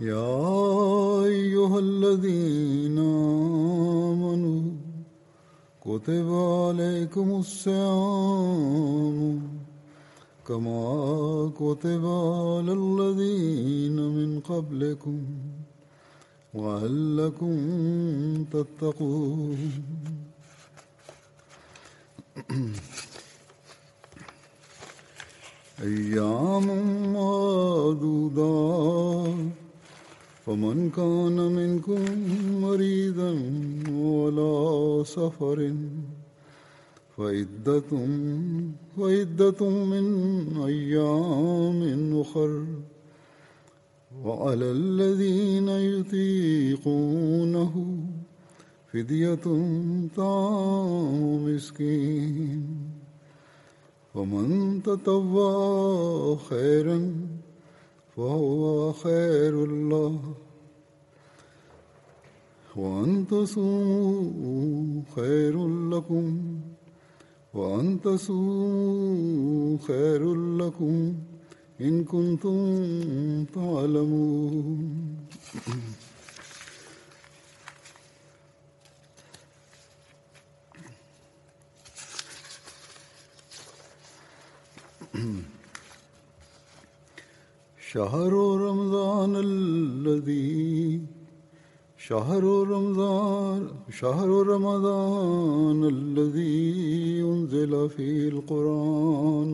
يا أيها الذين آمنوا كتب عليكم الصيام كما كتب على الذين من قبلكم لعلكم تتقون. أيام معدودات فمن كان منكم مريضا ولا سفر فعدة فعدة من أيام أخر. وعلى الذين يطيقونه فدية طعام مسكين. ومن تطوع خيرا فهو خير الله. وأن تصوموا خير لكم. وأن تصوموا خير لكم إن كنتم تعلمون. شهر رمضان الذي شهر رمضان شهر رمضان الذي أنزل فيه القرآن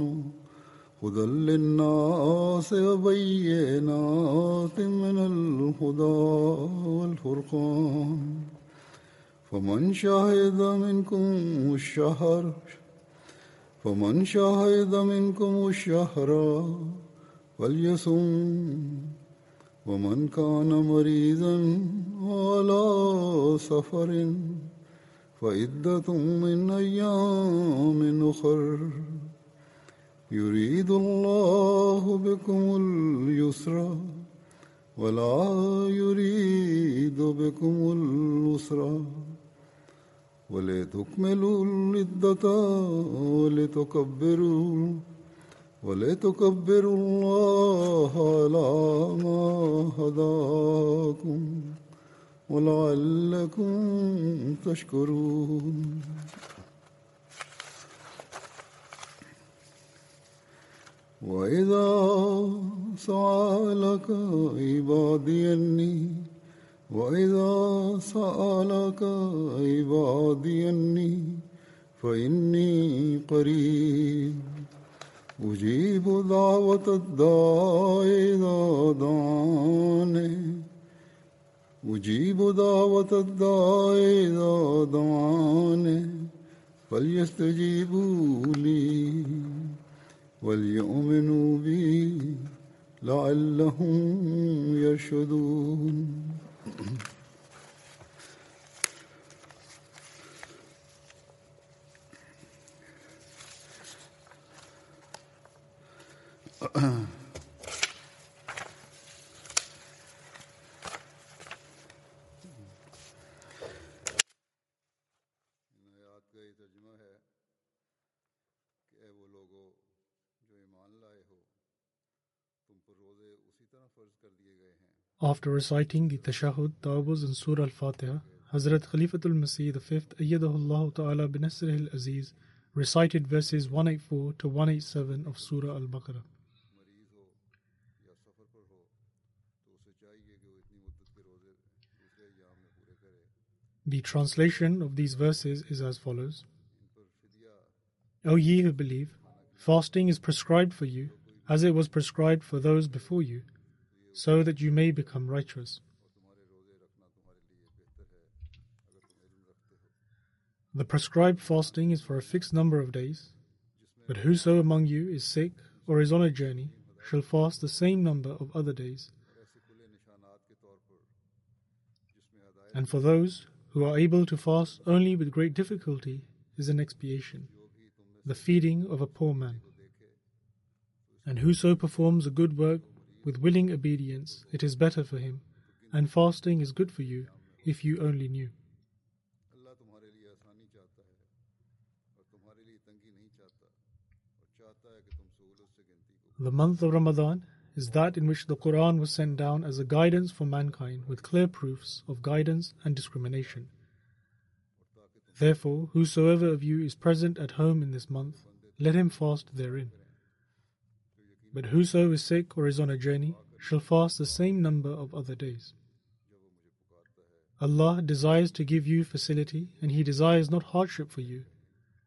هدى للناس وبينات من الهدى والفرقان فمن شهد منكم الشهر فمن شهد منكم الشهر فليصم ومن كان مريضا على سفر فعدة من أيام أخر. يريد الله بكم اليسر ولا يريد بكم العسر. ولتكملوا العدة ولتكبروا ولتكبروا الله على ما هداكم ولعلكم تشكرون. وإذا سألك عبادي أني وإذا سألك عبادي أني فإني قريب. أجيب دعوة الداع إذا دعاني أجيب دعوة الداع إذا دعاني فليستجيبوا لي وليؤمنوا بي لعلهم يرشدون. After reciting the Tashahud, Tawbuz, and Surah Al Fatiha, Hazrat Khalifatul Masih V, Ayyadahullah Ta'ala bin Nasrih al Aziz, recited verses 184 to 187 of Surah Al Baqarah. The translation of these verses is as follows O ye who believe, fasting is prescribed for you, as it was prescribed for those before you, so that you may become righteous. The prescribed fasting is for a fixed number of days, but whoso among you is sick or is on a journey shall fast the same number of other days. And for those who are able to fast only with great difficulty, is an expiation, the feeding of a poor man. And whoso performs a good work with willing obedience, it is better for him, and fasting is good for you if you only knew. The month of Ramadan is that in which the Quran was sent down as a guidance for mankind with clear proofs of guidance and discrimination. Therefore, whosoever of you is present at home in this month, let him fast therein. But whoso is sick or is on a journey shall fast the same number of other days. Allah desires to give you facility, and He desires not hardship for you,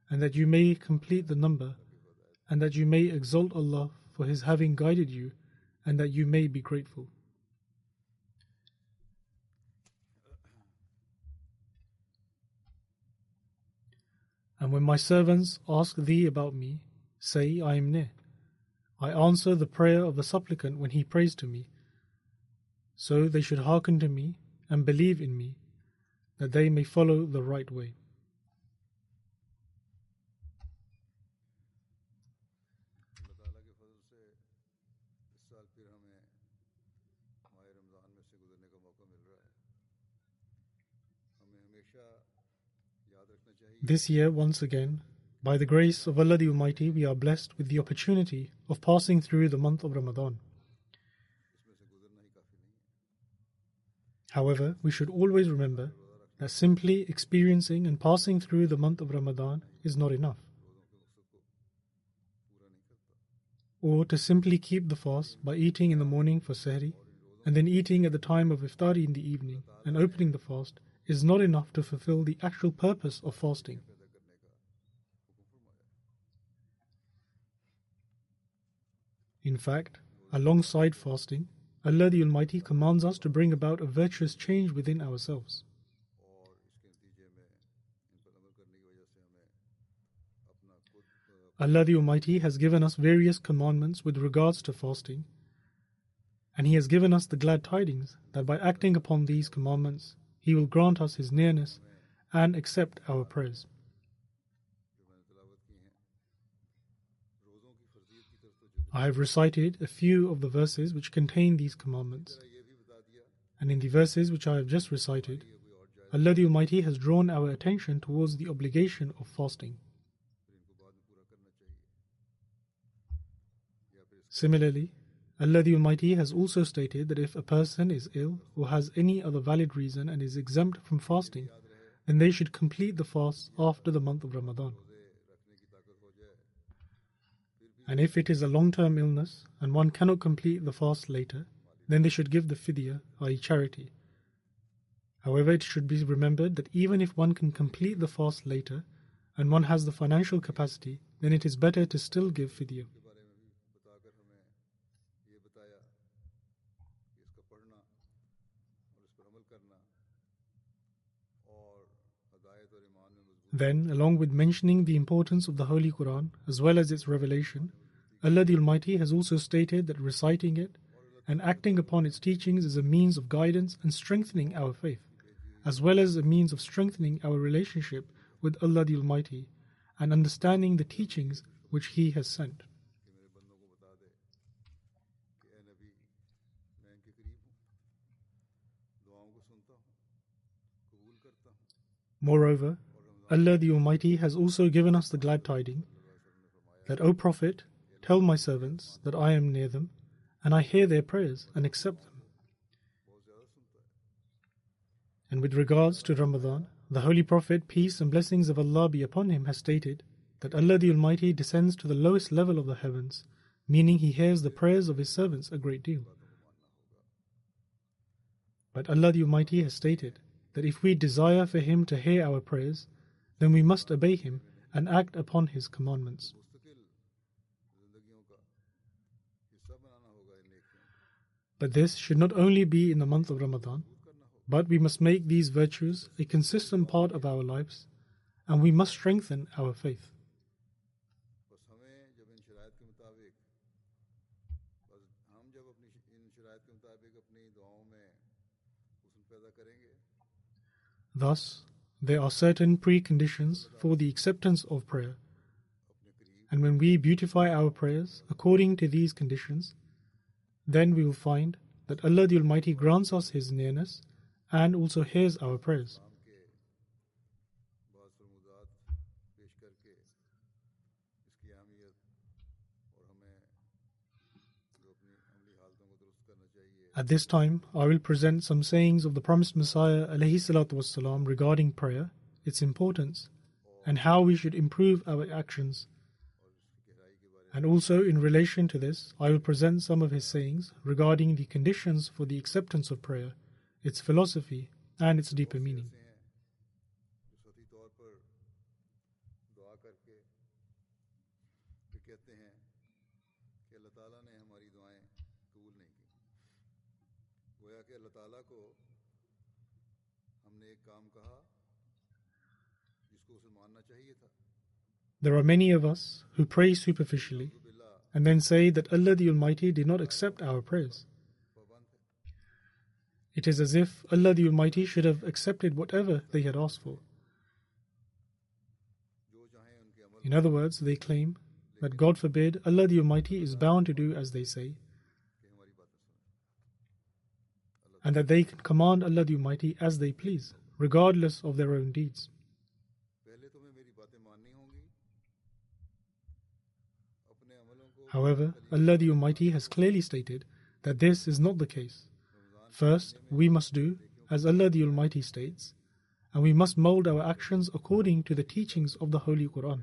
and that you may complete the number, and that you may exalt Allah for His having guided you, and that you may be grateful. And when my servants ask thee about me, say, I am near. I answer the prayer of the supplicant when he prays to me. So they should hearken to me and believe in me, that they may follow the right way. This year, once again, by the grace of Allah the Almighty, we are blessed with the opportunity of passing through the month of Ramadan. However, we should always remember that simply experiencing and passing through the month of Ramadan is not enough. Or to simply keep the fast by eating in the morning for Sahri and then eating at the time of Iftari in the evening and opening the fast is not enough to fulfill the actual purpose of fasting. In fact, alongside fasting, Allah the Almighty commands us to bring about a virtuous change within ourselves. Allah the Almighty has given us various commandments with regards to fasting, and He has given us the glad tidings that by acting upon these commandments, he will grant us His nearness and accept our prayers. I have recited a few of the verses which contain these commandments. And in the verses which I have just recited, Allah the Almighty has drawn our attention towards the obligation of fasting. Similarly, Allah the Almighty has also stated that if a person is ill or has any other valid reason and is exempt from fasting, then they should complete the fast after the month of Ramadan. And if it is a long term illness and one cannot complete the fast later, then they should give the fidya, i.e., charity. However, it should be remembered that even if one can complete the fast later and one has the financial capacity, then it is better to still give fidya. बताया कि इसका पढ़ना और इस पर अमल करना और हदायत और ईमान में मजबूत Then, along with mentioning the importance of the Holy Quran as well as its revelation, Allah the Almighty has also stated that reciting it and acting upon its teachings is a means of guidance and strengthening our faith, as well as a means of strengthening our relationship with Allah the Almighty and understanding the teachings which He has sent. Moreover, Allah the Almighty has also given us the glad tiding that, O Prophet, tell my servants that I am near them, and I hear their prayers and accept them. And with regards to Ramadan, the Holy Prophet, peace and blessings of Allah be upon him, has stated that Allah the Almighty descends to the lowest level of the heavens, meaning He hears the prayers of His servants a great deal. But Allah the Almighty has stated that if we desire for Him to hear our prayers, then we must obey Him and act upon His commandments. But this should not only be in the month of Ramadan, but we must make these virtues a consistent part of our lives, and we must strengthen our faith. Thus, there are certain preconditions for the acceptance of prayer. And when we beautify our prayers according to these conditions, then we will find that Allah the Almighty grants us His nearness and also hears our prayers. At this time, I will present some sayings of the promised Messiah wassalam, regarding prayer, its importance, and how we should improve our actions. And also, in relation to this, I will present some of his sayings regarding the conditions for the acceptance of prayer, its philosophy, and its deeper meaning. There are many of us who pray superficially and then say that Allah the Almighty did not accept our prayers. It is as if Allah the Almighty should have accepted whatever they had asked for. In other words, they claim that God forbid Allah the Almighty is bound to do as they say, and that they can command Allah the Almighty as they please, regardless of their own deeds. However, Allah the Almighty has clearly stated that this is not the case. First, we must do as Allah the Almighty states, and we must mold our actions according to the teachings of the Holy Quran.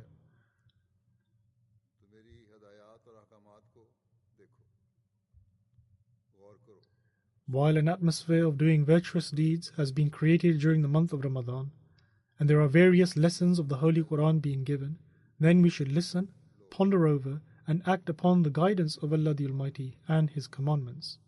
while an atmosphere of doing virtuous deeds has been created during the month of Ramadan, and there are various lessons of the Holy Quran being given, then we should listen, ponder over, and act upon the guidance of Allah the Almighty and His commandments.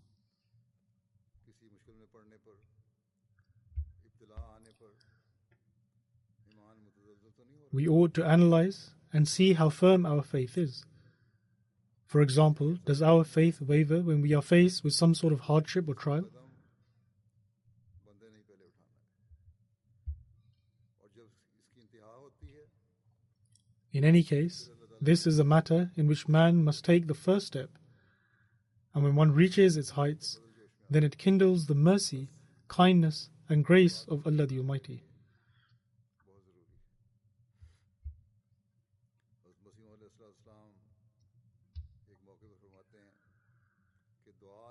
We ought to analyze and see how firm our faith is for example, does our faith waver when we are faced with some sort of hardship or trial? In any case, this is a matter in which man must take the first step, and when one reaches its heights, then it kindles the mercy, kindness, and grace of Allah the Almighty.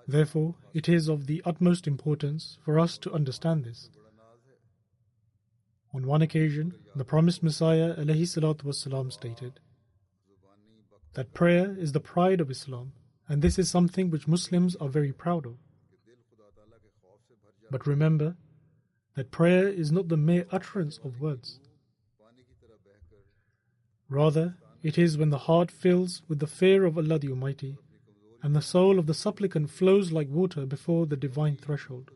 Therefore, it is of the utmost importance for us to understand this. On one occasion, the promised Messiah والسلام, stated that prayer is the pride of Islam, and this is something which Muslims are very proud of. But remember that prayer is not the mere utterance of words. Rather, it is when the heart fills with the fear of Allah the Almighty and the soul of the supplicant flows like water before the divine threshold.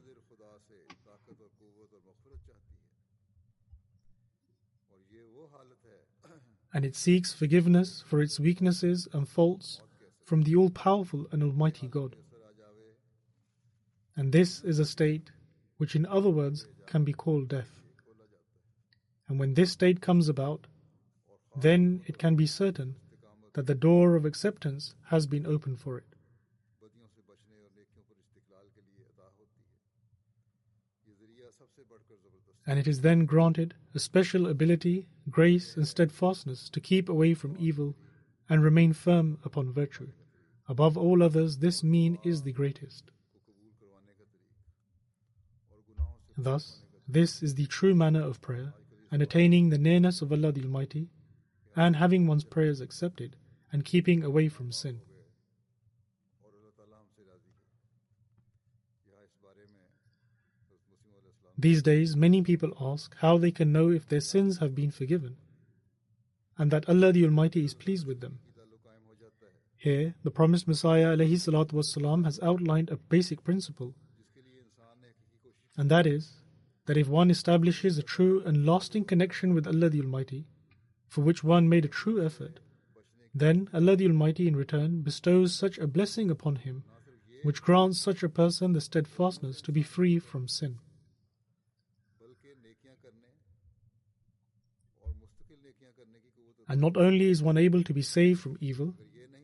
And it seeks forgiveness for its weaknesses and faults from the all powerful and almighty God. And this is a state which, in other words, can be called death. And when this state comes about, then it can be certain that the door of acceptance has been opened for it. And it is then granted a special ability, grace, and steadfastness to keep away from evil and remain firm upon virtue. Above all others, this mean is the greatest. Thus, this is the true manner of prayer, and attaining the nearness of Allah the Almighty, and having one's prayers accepted, and keeping away from sin. These days, many people ask how they can know if their sins have been forgiven and that Allah the Almighty is pleased with them. Here, the promised Messiah والسلام, has outlined a basic principle, and that is that if one establishes a true and lasting connection with Allah the Almighty, for which one made a true effort, then Allah the Almighty in return bestows such a blessing upon him which grants such a person the steadfastness to be free from sin. And not only is one able to be saved from evil,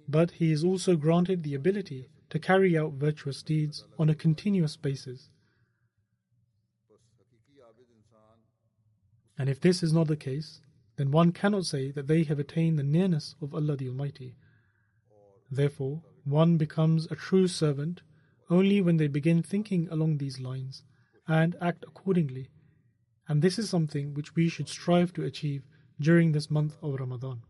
but he is also granted the ability to carry out virtuous deeds on a continuous basis. And if this is not the case, then one cannot say that they have attained the nearness of Allah the Almighty. Therefore, one becomes a true servant only when they begin thinking along these lines and act accordingly. And this is something which we should strive to achieve during this month of Ramadan.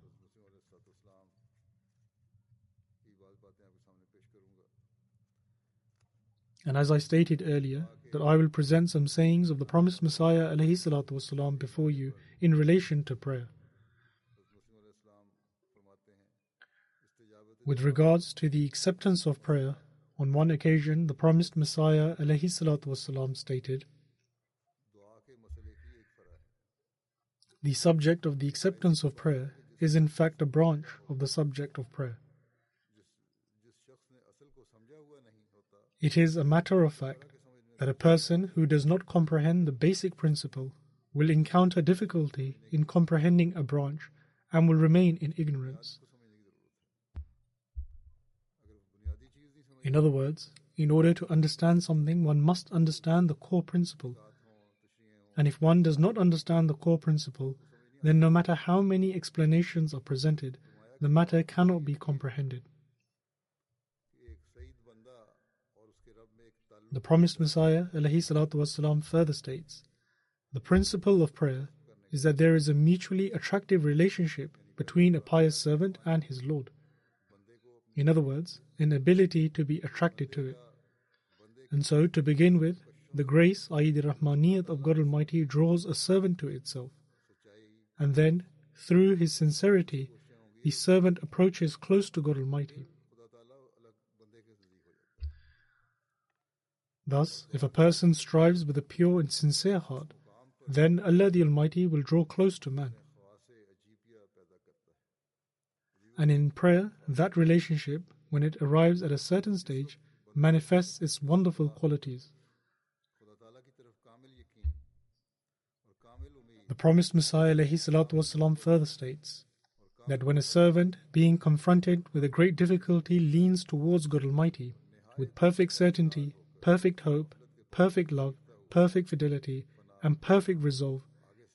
And as I stated earlier, that I will present some sayings of the promised Messiah والسلام, before you in relation to prayer. With regards to the acceptance of prayer, on one occasion the promised Messiah والسلام, stated, The subject of the acceptance of prayer is in fact a branch of the subject of prayer. It is a matter of fact that a person who does not comprehend the basic principle will encounter difficulty in comprehending a branch and will remain in ignorance. In other words, in order to understand something, one must understand the core principle and if one does not understand the core principle, then no matter how many explanations are presented, the matter cannot be comprehended. The promised Messiah والسلام, further states The principle of prayer is that there is a mutually attractive relationship between a pious servant and his Lord. In other words, an ability to be attracted to it. And so, to begin with, the grace, i.e., the Rahmaniyat of God Almighty, draws a servant to itself. And then, through his sincerity, the servant approaches close to God Almighty. Thus, if a person strives with a pure and sincere heart, then Allah the Almighty will draw close to man. And in prayer, that relationship, when it arrives at a certain stage, manifests its wonderful qualities. The promised Messiah wasalam, further states that when a servant, being confronted with a great difficulty, leans towards God Almighty with perfect certainty, perfect hope, perfect love, perfect fidelity, and perfect resolve,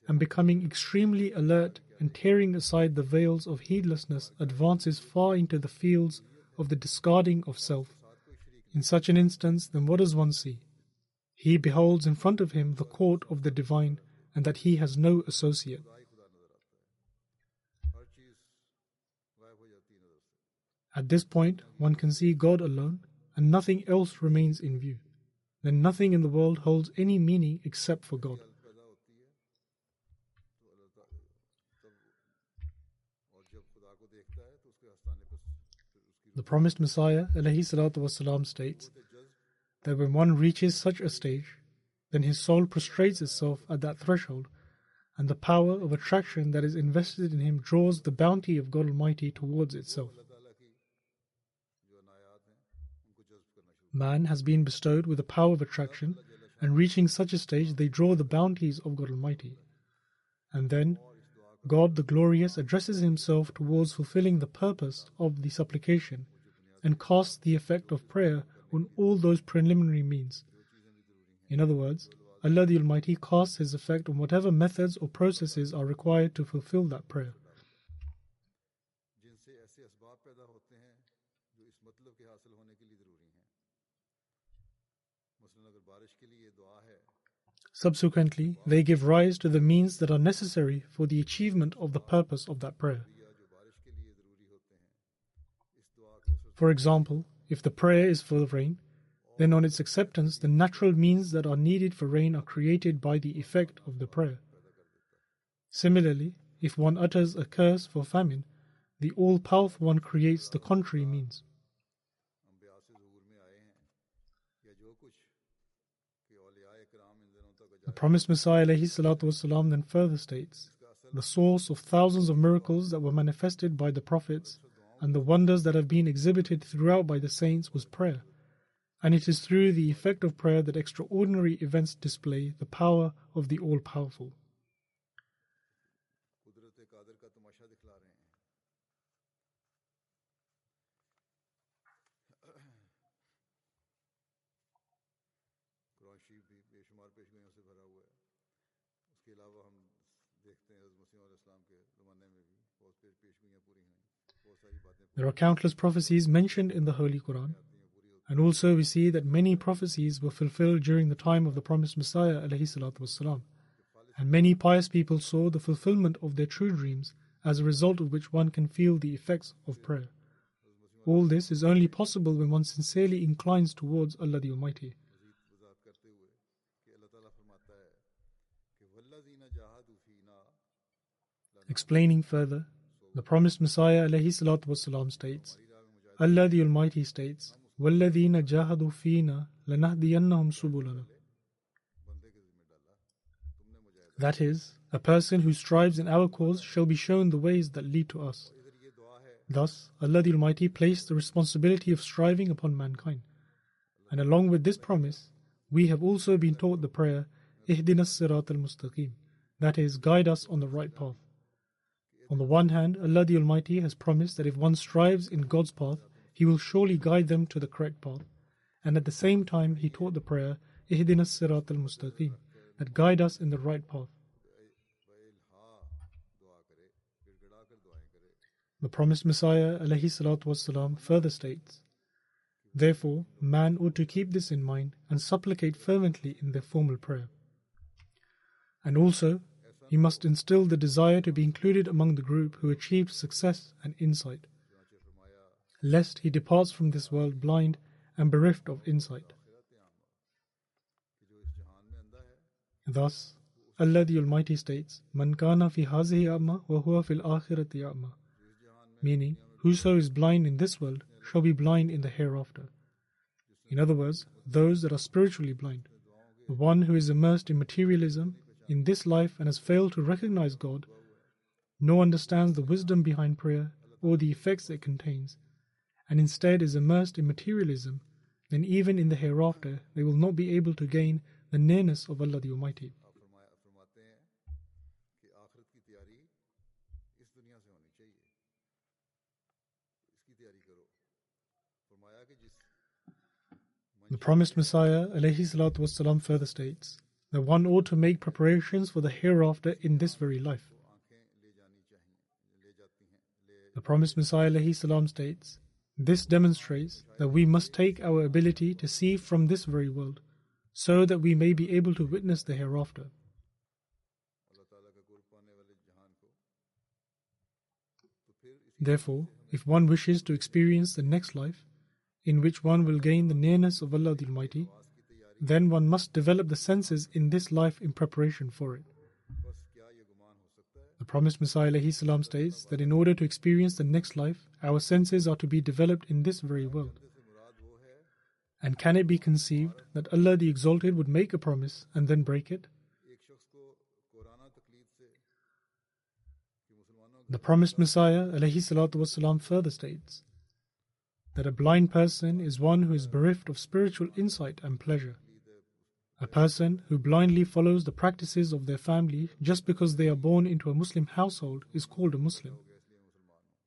and becoming extremely alert and tearing aside the veils of heedlessness, advances far into the fields of the discarding of self. In such an instance, then what does one see? He beholds in front of him the court of the divine, and that he has no associate. At this point, one can see God alone, and nothing else remains in view. Then nothing in the world holds any meaning except for God. The promised Messiah والسلام, states that when one reaches such a stage, then his soul prostrates itself at that threshold, and the power of attraction that is invested in him draws the bounty of God Almighty towards itself. Man has been bestowed with the power of attraction, and reaching such a stage, they draw the bounties of God Almighty. And then, God the Glorious addresses himself towards fulfilling the purpose of the supplication and casts the effect of prayer on all those preliminary means in other words, Allah the Almighty casts His effect on whatever methods or processes are required to fulfill that prayer. Subsequently, they give rise to the means that are necessary for the achievement of the purpose of that prayer. For example, if the prayer is for the rain, then on its acceptance, the natural means that are needed for rain are created by the effect of the prayer. Similarly, if one utters a curse for famine, the All Powerful One creates the contrary means. The promised Messiah والسلام, then further states the source of thousands of miracles that were manifested by the prophets and the wonders that have been exhibited throughout by the saints was prayer. And it is through the effect of prayer that extraordinary events display the power of the All Powerful. There are countless prophecies mentioned in the Holy Quran and also we see that many prophecies were fulfilled during the time of the promised Messiah والسلام, and many pious people saw the fulfillment of their true dreams, as a result of which one can feel the effects of prayer. All this is only possible when one sincerely inclines towards Allah the Almighty. Explaining further, the promised Messiah والسلام, states, Allah the Almighty states, that is, a person who strives in our cause shall be shown the ways that lead to us. Thus, Allah the Almighty placed the responsibility of striving upon mankind. And along with this promise, we have also been taught the prayer, Ihdina Sirat al Mustaqim, that is, guide us on the right path. On the one hand, Allah the Almighty has promised that if one strives in God's path, He will surely guide them to the correct path. And at the same time, He taught the prayer, Ihdina Sirat al Mustaqim, that guide us in the right path. The promised Messiah والسلام, further states, Therefore, man ought to keep this in mind and supplicate fervently in their formal prayer. And also, he must instill the desire to be included among the group who achieved success and insight, lest he departs from this world blind and bereft of insight. Thus, Allah the Almighty states, Man kana fi hazihi a'ma wa huwa fil akhirati a'ma. Meaning, whoso is blind in this world shall be blind in the hereafter. In other words, those that are spiritually blind. The one who is immersed in materialism in this life and has failed to recognize God, nor understands the wisdom behind prayer or the effects it contains, and instead is immersed in materialism, then even in the hereafter they will not be able to gain the nearness of Allah the Almighty. The promised Messiah والسلام, further states that one ought to make preparations for the hereafter in this very life. The promised Messiah والسلام, states this demonstrates that we must take our ability to see from this very world, so that we may be able to witness the hereafter. Therefore, if one wishes to experience the next life, in which one will gain the nearness of Allah the Almighty, then one must develop the senses in this life in preparation for it. The promised Messiah states that in order to experience the next life, our senses are to be developed in this very world. And can it be conceived that Allah the Exalted would make a promise and then break it? The promised Messiah والسلام, further states that a blind person is one who is bereft of spiritual insight and pleasure. A person who blindly follows the practices of their family just because they are born into a Muslim household is called a Muslim.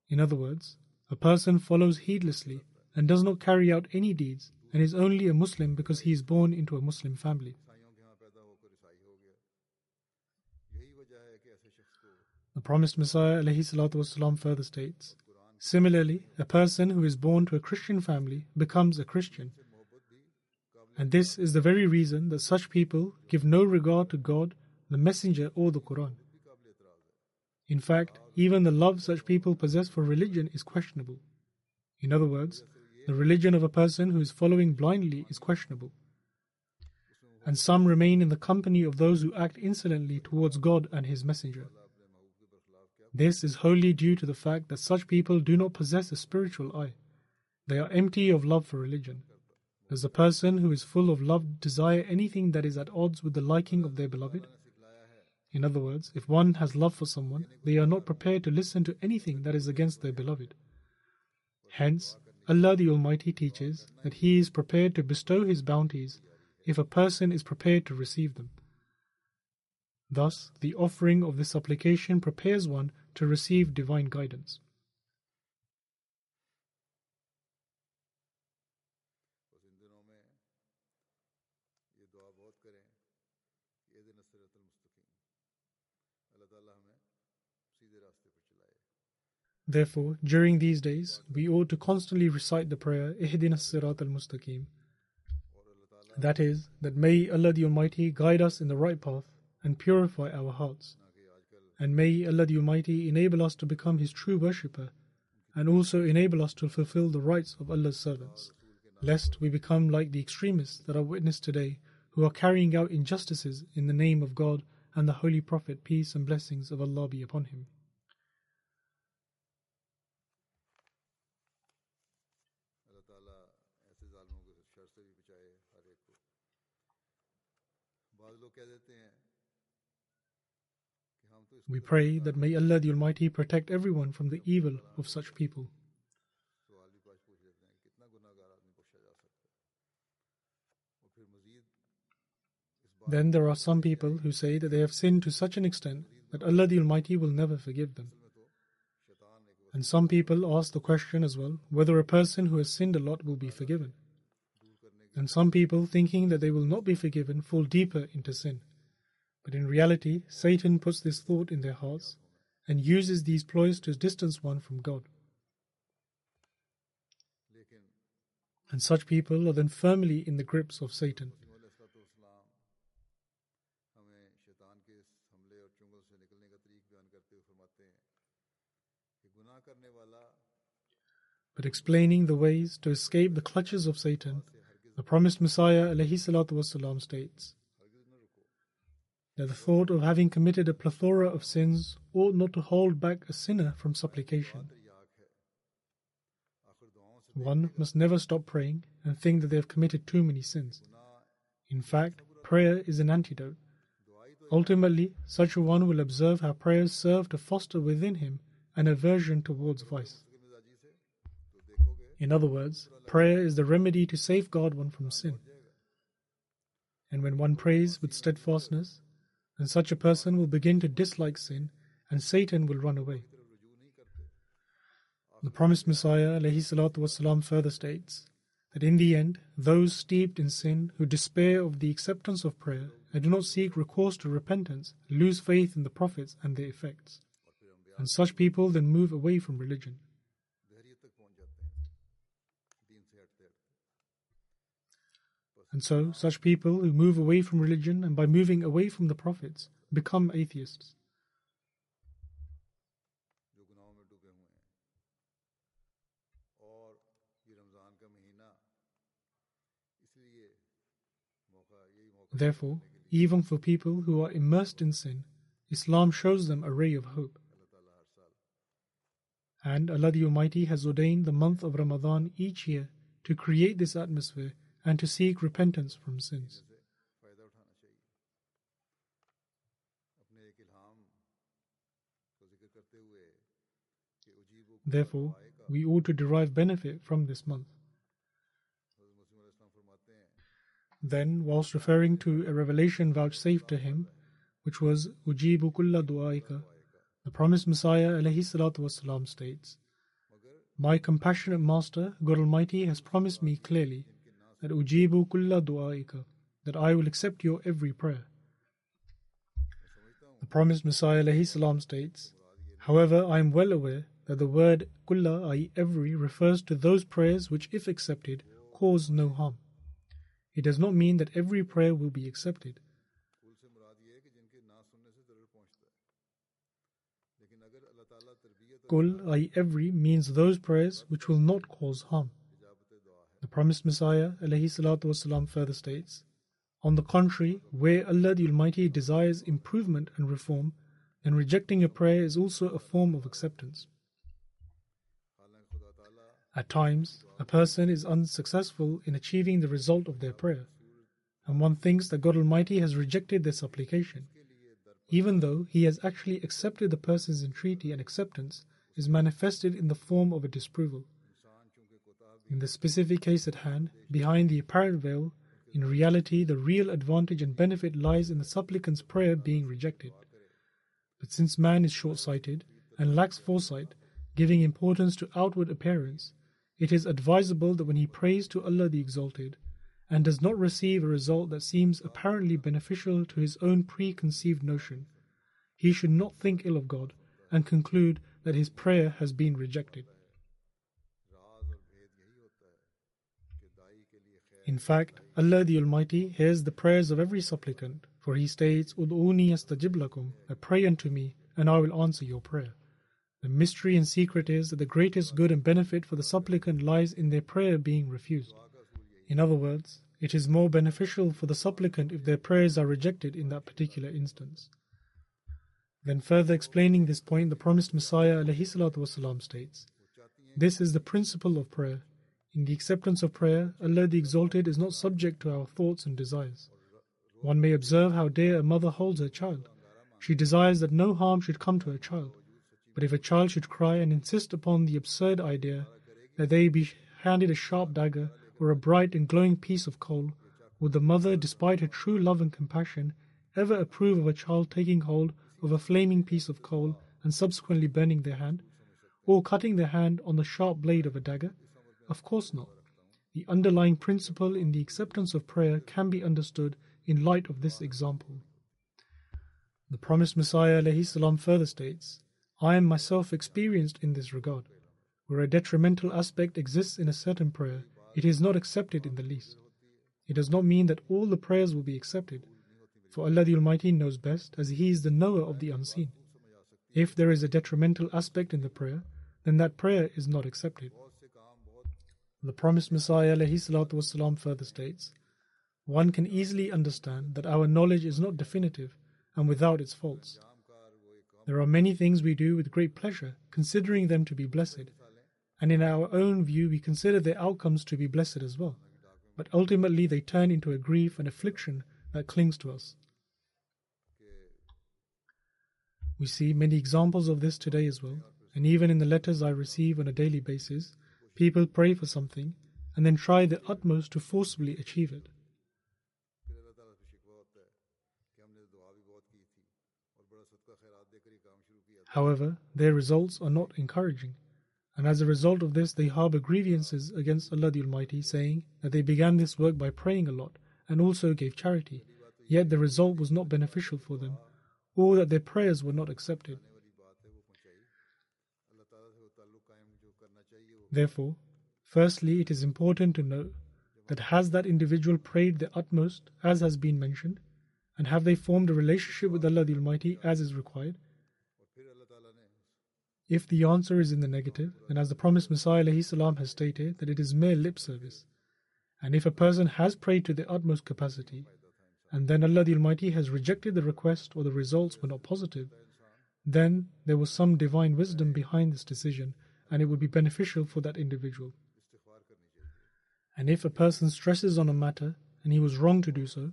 In other words, a person follows heedlessly and does not carry out any deeds and is only a Muslim because he is born into a Muslim family. The promised Messiah والسلام, further states Similarly, a person who is born to a Christian family becomes a Christian. And this is the very reason that such people give no regard to God, the Messenger, or the Quran. In fact, even the love such people possess for religion is questionable. In other words, the religion of a person who is following blindly is questionable. And some remain in the company of those who act insolently towards God and His Messenger. This is wholly due to the fact that such people do not possess a spiritual eye. They are empty of love for religion. Does a person who is full of love desire anything that is at odds with the liking of their beloved? In other words, if one has love for someone, they are not prepared to listen to anything that is against their beloved. Hence, Allah the Almighty teaches that He is prepared to bestow His bounties if a person is prepared to receive them. Thus, the offering of this supplication prepares one to receive divine guidance. Therefore, during these days, we ought to constantly recite the prayer, Ihdina Sirat al Mustaqim. That is, that may Allah the Almighty guide us in the right path and purify our hearts. And may Allah the Almighty enable us to become His true worshipper and also enable us to fulfill the rights of Allah's servants, lest we become like the extremists that are witnessed today who are carrying out injustices in the name of God and the Holy Prophet, peace and blessings of Allah be upon him. We pray that may Allah the Almighty protect everyone from the evil of such people. Then there are some people who say that they have sinned to such an extent that Allah the Almighty will never forgive them. And some people ask the question as well whether a person who has sinned a lot will be forgiven. And some people, thinking that they will not be forgiven, fall deeper into sin. But in reality, Satan puts this thought in their hearts and uses these ploys to distance one from God. And such people are then firmly in the grips of Satan. But explaining the ways to escape the clutches of Satan, the promised Messiah والسلام, states that the thought of having committed a plethora of sins ought not to hold back a sinner from supplication. One must never stop praying and think that they have committed too many sins. In fact, prayer is an antidote. Ultimately, such a one will observe how prayers serve to foster within him an aversion towards vice. In other words, prayer is the remedy to safeguard one from sin. And when one prays with steadfastness, then such a person will begin to dislike sin and Satan will run away. The promised Messiah والسلام, further states that in the end, those steeped in sin who despair of the acceptance of prayer and do not seek recourse to repentance lose faith in the prophets and their effects. And such people then move away from religion. And so, such people who move away from religion and by moving away from the prophets become atheists. Therefore, even for people who are immersed in sin, Islam shows them a ray of hope. And Allah the Almighty has ordained the month of Ramadan each year to create this atmosphere and to seek repentance from sins. Therefore, we ought to derive benefit from this month. Then, whilst referring to a revelation vouchsafed to him, which was Ujibu kulla du'aika, the promised Messiah والسلام, states, My compassionate Master, God Almighty, has promised me clearly that ujibu kulla du'aika, that I will accept your every prayer. The promised Messiah salam, states, However, I am well aware that the word kulla, i.e., every, refers to those prayers which, if accepted, cause no harm. It does not mean that every prayer will be accepted. Kul, i.e., every, means those prayers which will not cause harm promised Messiah والسلام, further states, On the contrary, where Allah the Almighty desires improvement and reform, then rejecting a prayer is also a form of acceptance. At times, a person is unsuccessful in achieving the result of their prayer, and one thinks that God Almighty has rejected their supplication, even though He has actually accepted the person's entreaty and acceptance is manifested in the form of a disapproval in the specific case at hand, behind the apparent veil, in reality, the real advantage and benefit lies in the supplicant's prayer being rejected. But since man is short sighted and lacks foresight, giving importance to outward appearance, it is advisable that when he prays to Allah the Exalted and does not receive a result that seems apparently beneficial to his own preconceived notion, he should not think ill of God and conclude that his prayer has been rejected. In fact, Allah the Almighty hears the prayers of every supplicant, for He states, Ud'uni astajib lakum, that pray unto me, and I will answer your prayer. The mystery and secret is that the greatest good and benefit for the supplicant lies in their prayer being refused. In other words, it is more beneficial for the supplicant if their prayers are rejected in that particular instance. Then further explaining this point, the promised Messiah salatu states, This is the principle of prayer. In the acceptance of prayer, Allah the Exalted is not subject to our thoughts and desires. One may observe how dear a mother holds her child. She desires that no harm should come to her child. But if a child should cry and insist upon the absurd idea that they be handed a sharp dagger or a bright and glowing piece of coal, would the mother, despite her true love and compassion, ever approve of a child taking hold of a flaming piece of coal and subsequently burning their hand, or cutting their hand on the sharp blade of a dagger? Of course not. The underlying principle in the acceptance of prayer can be understood in light of this example. The promised Messiah salam further states, I am myself experienced in this regard. Where a detrimental aspect exists in a certain prayer, it is not accepted in the least. It does not mean that all the prayers will be accepted, for Allah the Almighty knows best, as He is the knower of the unseen. If there is a detrimental aspect in the prayer, then that prayer is not accepted. The promised Messiah wasalam further states, One can easily understand that our knowledge is not definitive and without its faults. There are many things we do with great pleasure, considering them to be blessed, and in our own view we consider their outcomes to be blessed as well. But ultimately they turn into a grief and affliction that clings to us. We see many examples of this today as well, and even in the letters I receive on a daily basis, People pray for something and then try their utmost to forcibly achieve it. However, their results are not encouraging, and as a result of this, they harbor grievances against Allah the Almighty, saying that they began this work by praying a lot and also gave charity, yet the result was not beneficial for them, or that their prayers were not accepted. Therefore, firstly, it is important to know that has that individual prayed the utmost, as has been mentioned, and have they formed a relationship with Allah the Almighty as is required? If the answer is in the negative, then as the promised Messiah salam, has stated, that it is mere lip service. And if a person has prayed to the utmost capacity, and then Allah the Almighty has rejected the request or the results were not positive, then there was some divine wisdom behind this decision, and it would be beneficial for that individual. And if a person stresses on a matter and he was wrong to do so,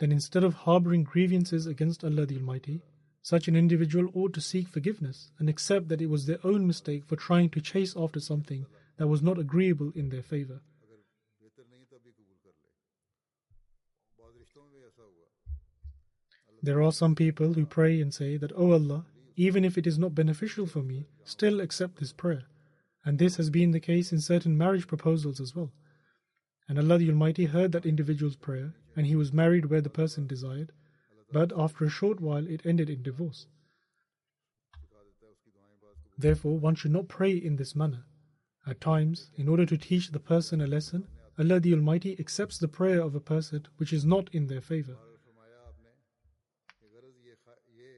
then instead of harboring grievances against Allah the Almighty, such an individual ought to seek forgiveness and accept that it was their own mistake for trying to chase after something that was not agreeable in their favor. There are some people who pray and say that, O oh Allah, even if it is not beneficial for me, still accept this prayer. And this has been the case in certain marriage proposals as well. And Allah the Almighty heard that individual's prayer, and he was married where the person desired. but after a short while it ended in divorce. Therefore, one should not pray in this manner. At times, in order to teach the person a lesson, Allah the Almighty accepts the prayer of a person which is not in their favor.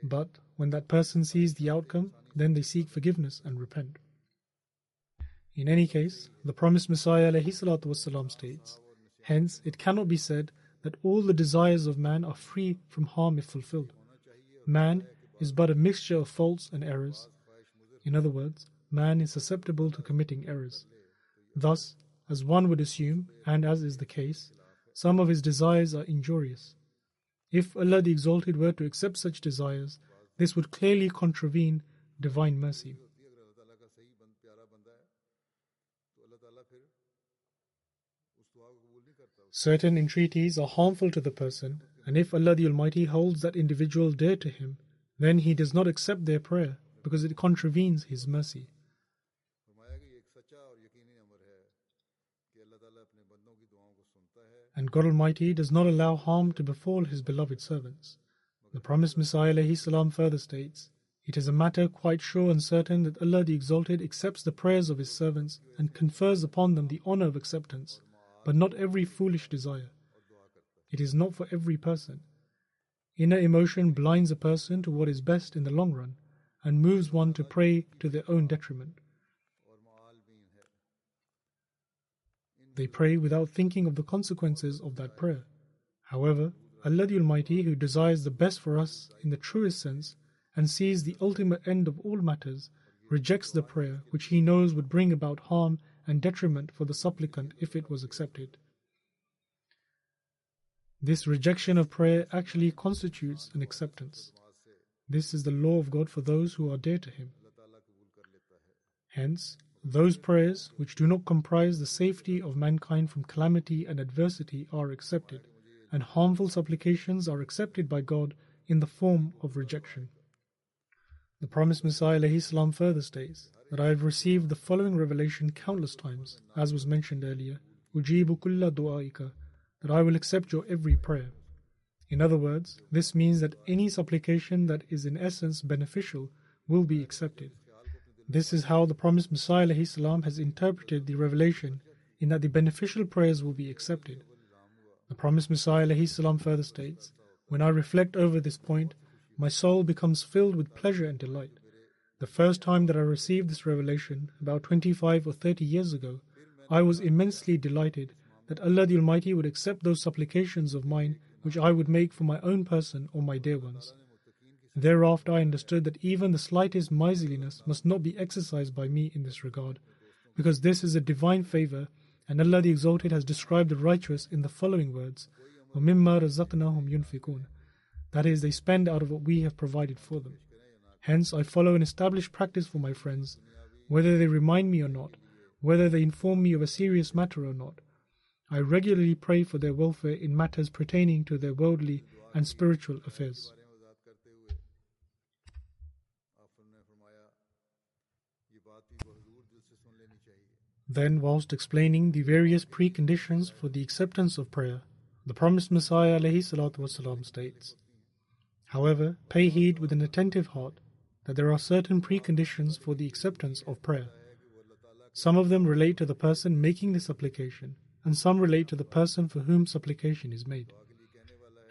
But when that person sees the outcome, then they seek forgiveness and repent. In any case, the promised Messiah والسلام, states, Hence, it cannot be said that all the desires of man are free from harm if fulfilled. Man is but a mixture of faults and errors. In other words, man is susceptible to committing errors. Thus, as one would assume, and as is the case, some of his desires are injurious. if Allah the Exalted were to accept such desires, this would clearly contravene divine mercy. Certain entreaties are harmful to the person, and if Allah the Almighty holds that individual dear to Him, then He does not accept their prayer because it contravenes His mercy. And God Almighty does not allow harm to befall His beloved servants. The promised Messiah salam further states, It is a matter quite sure and certain that Allah the Exalted accepts the prayers of His servants and confers upon them the honor of acceptance, but not every foolish desire. It is not for every person. Inner emotion blinds a person to what is best in the long run and moves one to pray to their own detriment. They pray without thinking of the consequences of that prayer. However, Allah the Almighty, who desires the best for us in the truest sense and sees the ultimate end of all matters, rejects the prayer which He knows would bring about harm and detriment for the supplicant if it was accepted. This rejection of prayer actually constitutes an acceptance. This is the law of God for those who are dear to Him. Hence, those prayers which do not comprise the safety of mankind from calamity and adversity are accepted and harmful supplications are accepted by God in the form of rejection. The promised Messiah ﷺ further states that I have received the following revelation countless times, as was mentioned earlier, Ujibu kulla du'aika, that I will accept your every prayer. In other words, this means that any supplication that is in essence beneficial will be accepted. This is how the promised Messiah has interpreted the revelation in that the beneficial prayers will be accepted. The promised Messiah further states, When I reflect over this point, my soul becomes filled with pleasure and delight. The first time that I received this revelation, about 25 or 30 years ago, I was immensely delighted that Allah the Almighty would accept those supplications of mine which I would make for my own person or my dear ones. Thereafter I understood that even the slightest miserliness must not be exercised by me in this regard, because this is a divine favour, and Allah the Exalted has described the righteous in the following words, وَمِمَّا رَزَقْنَاهُمْ yunfikun," That is, they spend out of what we have provided for them. Hence, I follow an established practice for my friends, whether they remind me or not, whether they inform me of a serious matter or not. I regularly pray for their welfare in matters pertaining to their worldly and spiritual affairs. Then, whilst explaining the various preconditions for the acceptance of prayer, the promised Messiah والسلام, states, However, pay heed with an attentive heart that there are certain preconditions for the acceptance of prayer. Some of them relate to the person making the supplication, and some relate to the person for whom supplication is made.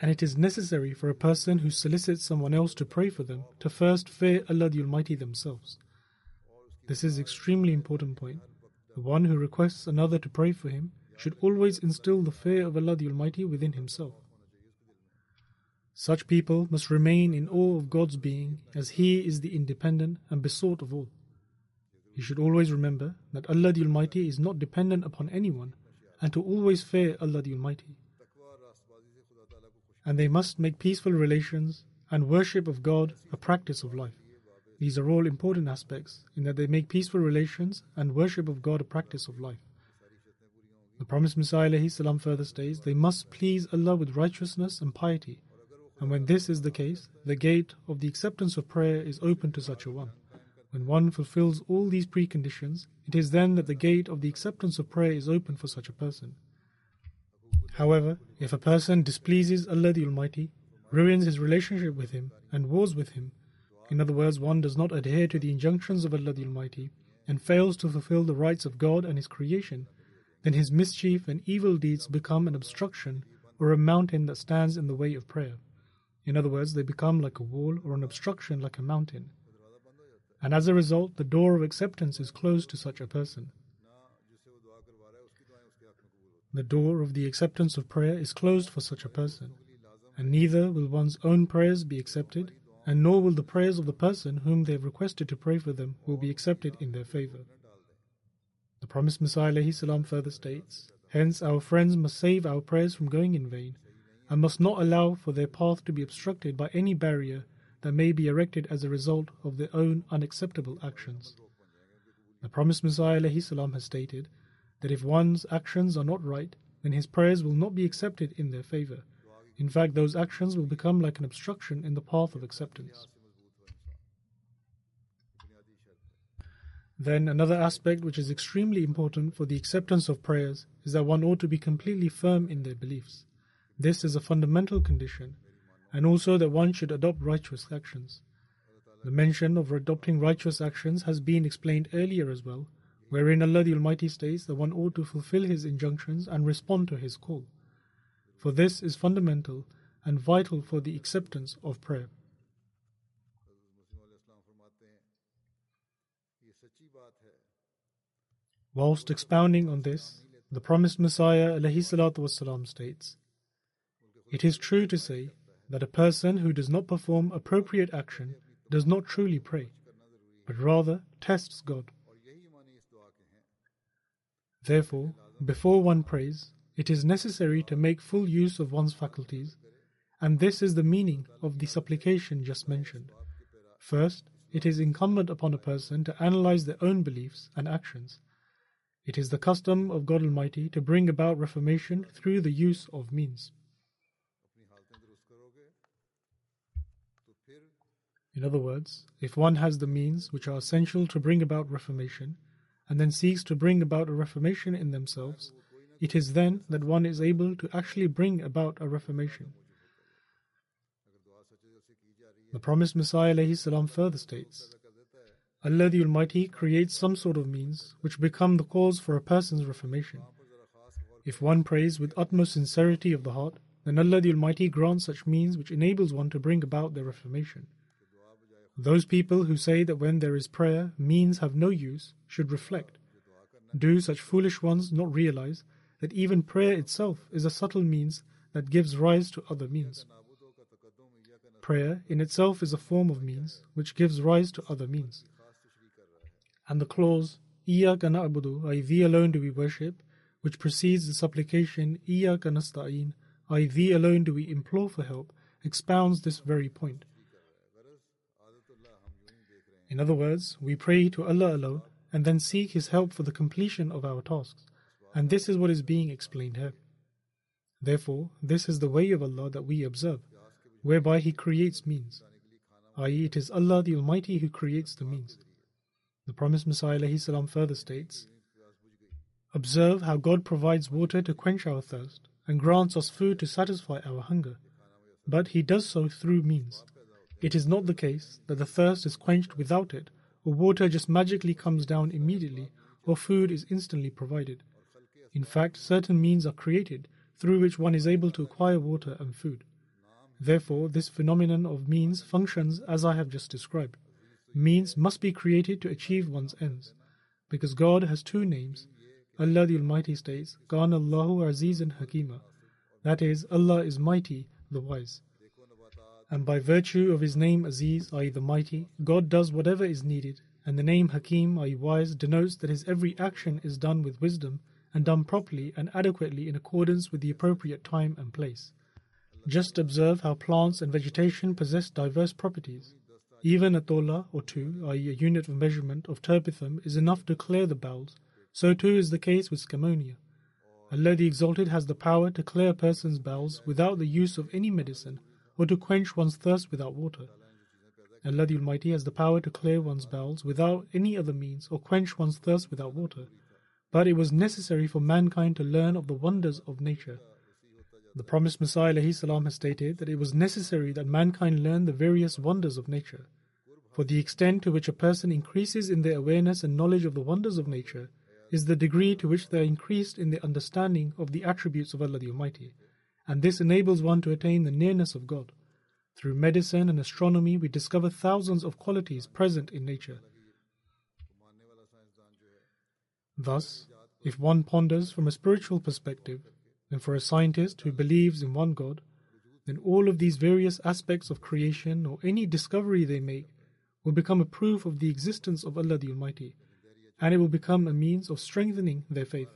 And it is necessary for a person who solicits someone else to pray for them to first fear Allah the Almighty themselves. This is extremely important point the one who requests another to pray for him should always instill the fear of Allah the Almighty within himself. Such people must remain in awe of God's being as He is the independent and besought of all. He should always remember that Allah the Almighty is not dependent upon anyone and to always fear Allah the Almighty. And they must make peaceful relations and worship of God a practice of life. These are all important aspects in that they make peaceful relations and worship of God a practice of life. The promised Messiah ﷺ further states they must please Allah with righteousness and piety, and when this is the case, the gate of the acceptance of prayer is open to such a one. When one fulfills all these preconditions, it is then that the gate of the acceptance of prayer is open for such a person. However, if a person displeases Allah the Almighty, ruins his relationship with him, and wars with him. In other words, one does not adhere to the injunctions of Allah the Almighty and fails to fulfill the rights of God and His creation, then his mischief and evil deeds become an obstruction or a mountain that stands in the way of prayer. In other words, they become like a wall or an obstruction like a mountain. And as a result, the door of acceptance is closed to such a person. The door of the acceptance of prayer is closed for such a person, and neither will one's own prayers be accepted, and nor will the prayers of the person whom they have requested to pray for them will be accepted in their favor. The promised Messiah further states, Hence our friends must save our prayers from going in vain, and must not allow for their path to be obstructed by any barrier that may be erected as a result of their own unacceptable actions. The promised Messiah has stated that if one's actions are not right, then his prayers will not be accepted in their favor. In fact, those actions will become like an obstruction in the path of acceptance. Then, another aspect which is extremely important for the acceptance of prayers is that one ought to be completely firm in their beliefs. This is a fundamental condition, and also that one should adopt righteous actions. The mention of adopting righteous actions has been explained earlier as well, wherein Allah the Almighty states that one ought to fulfill His injunctions and respond to His call For this is fundamental and vital for the acceptance of prayer. Whilst expounding on this, the promised Messiah والسلام, states, It is true to say that a person who does not perform appropriate action does not truly pray, but rather tests God. Therefore, before one prays, it is necessary to make full use of one's faculties, and this is the meaning of the supplication just mentioned. First, it is incumbent upon a person to analyze their own beliefs and actions. It is the custom of God Almighty to bring about reformation through the use of means. In other words, if one has the means which are essential to bring about reformation, and then seeks to bring about a reformation in themselves, it is then that one is able to actually bring about a reformation. The promised Messiah salam further states, Allah the Almighty creates some sort of means which become the cause for a person's reformation. If one prays with utmost sincerity of the heart, then Allah the Almighty grants such means which enables one to bring about their reformation. Those people who say that when there is prayer, means have no use, should reflect. Do such foolish ones not realize that even prayer itself is a subtle means that gives rise to other means? Prayer in itself is a form of means which gives rise to other means. And the clause, Iyaka na'budu, i thee alone do we worship, which precedes the supplication, Iyaka nasta'in, i thee alone do we implore for help, expounds this very point. In other words, we pray to Allah alone and then seek His help for the completion of our tasks. And this is what is being explained here. Therefore, this is the way of Allah that we observe, whereby He creates means, i.e., it is Allah the Almighty who creates the means. The promised Messiah salam further states Observe how God provides water to quench our thirst and grants us food to satisfy our hunger, but He does so through means. It is not the case that the thirst is quenched without it, or water just magically comes down immediately, or food is instantly provided. In fact, certain means are created through which one is able to acquire water and food. Therefore, this phenomenon of means functions as I have just described. Means must be created to achieve one's ends, because God has two names. Allah the Almighty states, Gan Allahu Azizan Hakima, that is, Allah is mighty, the wise. And by virtue of his name Aziz, i.e., the mighty, God does whatever is needed, and the name Hakim, i.e., wise, denotes that his every action is done with wisdom and done properly and adequately in accordance with the appropriate time and place. Just observe how plants and vegetation possess diverse properties. Even a tola or two, i.e., a unit of measurement of turpeth, is enough to clear the bowels. So too is the case with scamonia. Allah the Exalted has the power to clear a person's bowels without the use of any medicine or to quench one's thirst without water. Allah the Almighty has the power to clear one's bowels without any other means or quench one's thirst without water. But it was necessary for mankind to learn of the wonders of nature. The promised Messiah ﷺ has stated that it was necessary that mankind learn the various wonders of nature. For the extent to which a person increases in their awareness and knowledge of the wonders of nature is the degree to which they are increased in their understanding of the attributes of Allah the Almighty, and this enables one to attain the nearness of God. Through medicine and astronomy, we discover thousands of qualities present in nature. Thus, if one ponders from a spiritual perspective, then for a scientist who believes in one God, then all of these various aspects of creation or any discovery they make will become a proof of the existence of Allah the Almighty, and it will become a means of strengthening their faith.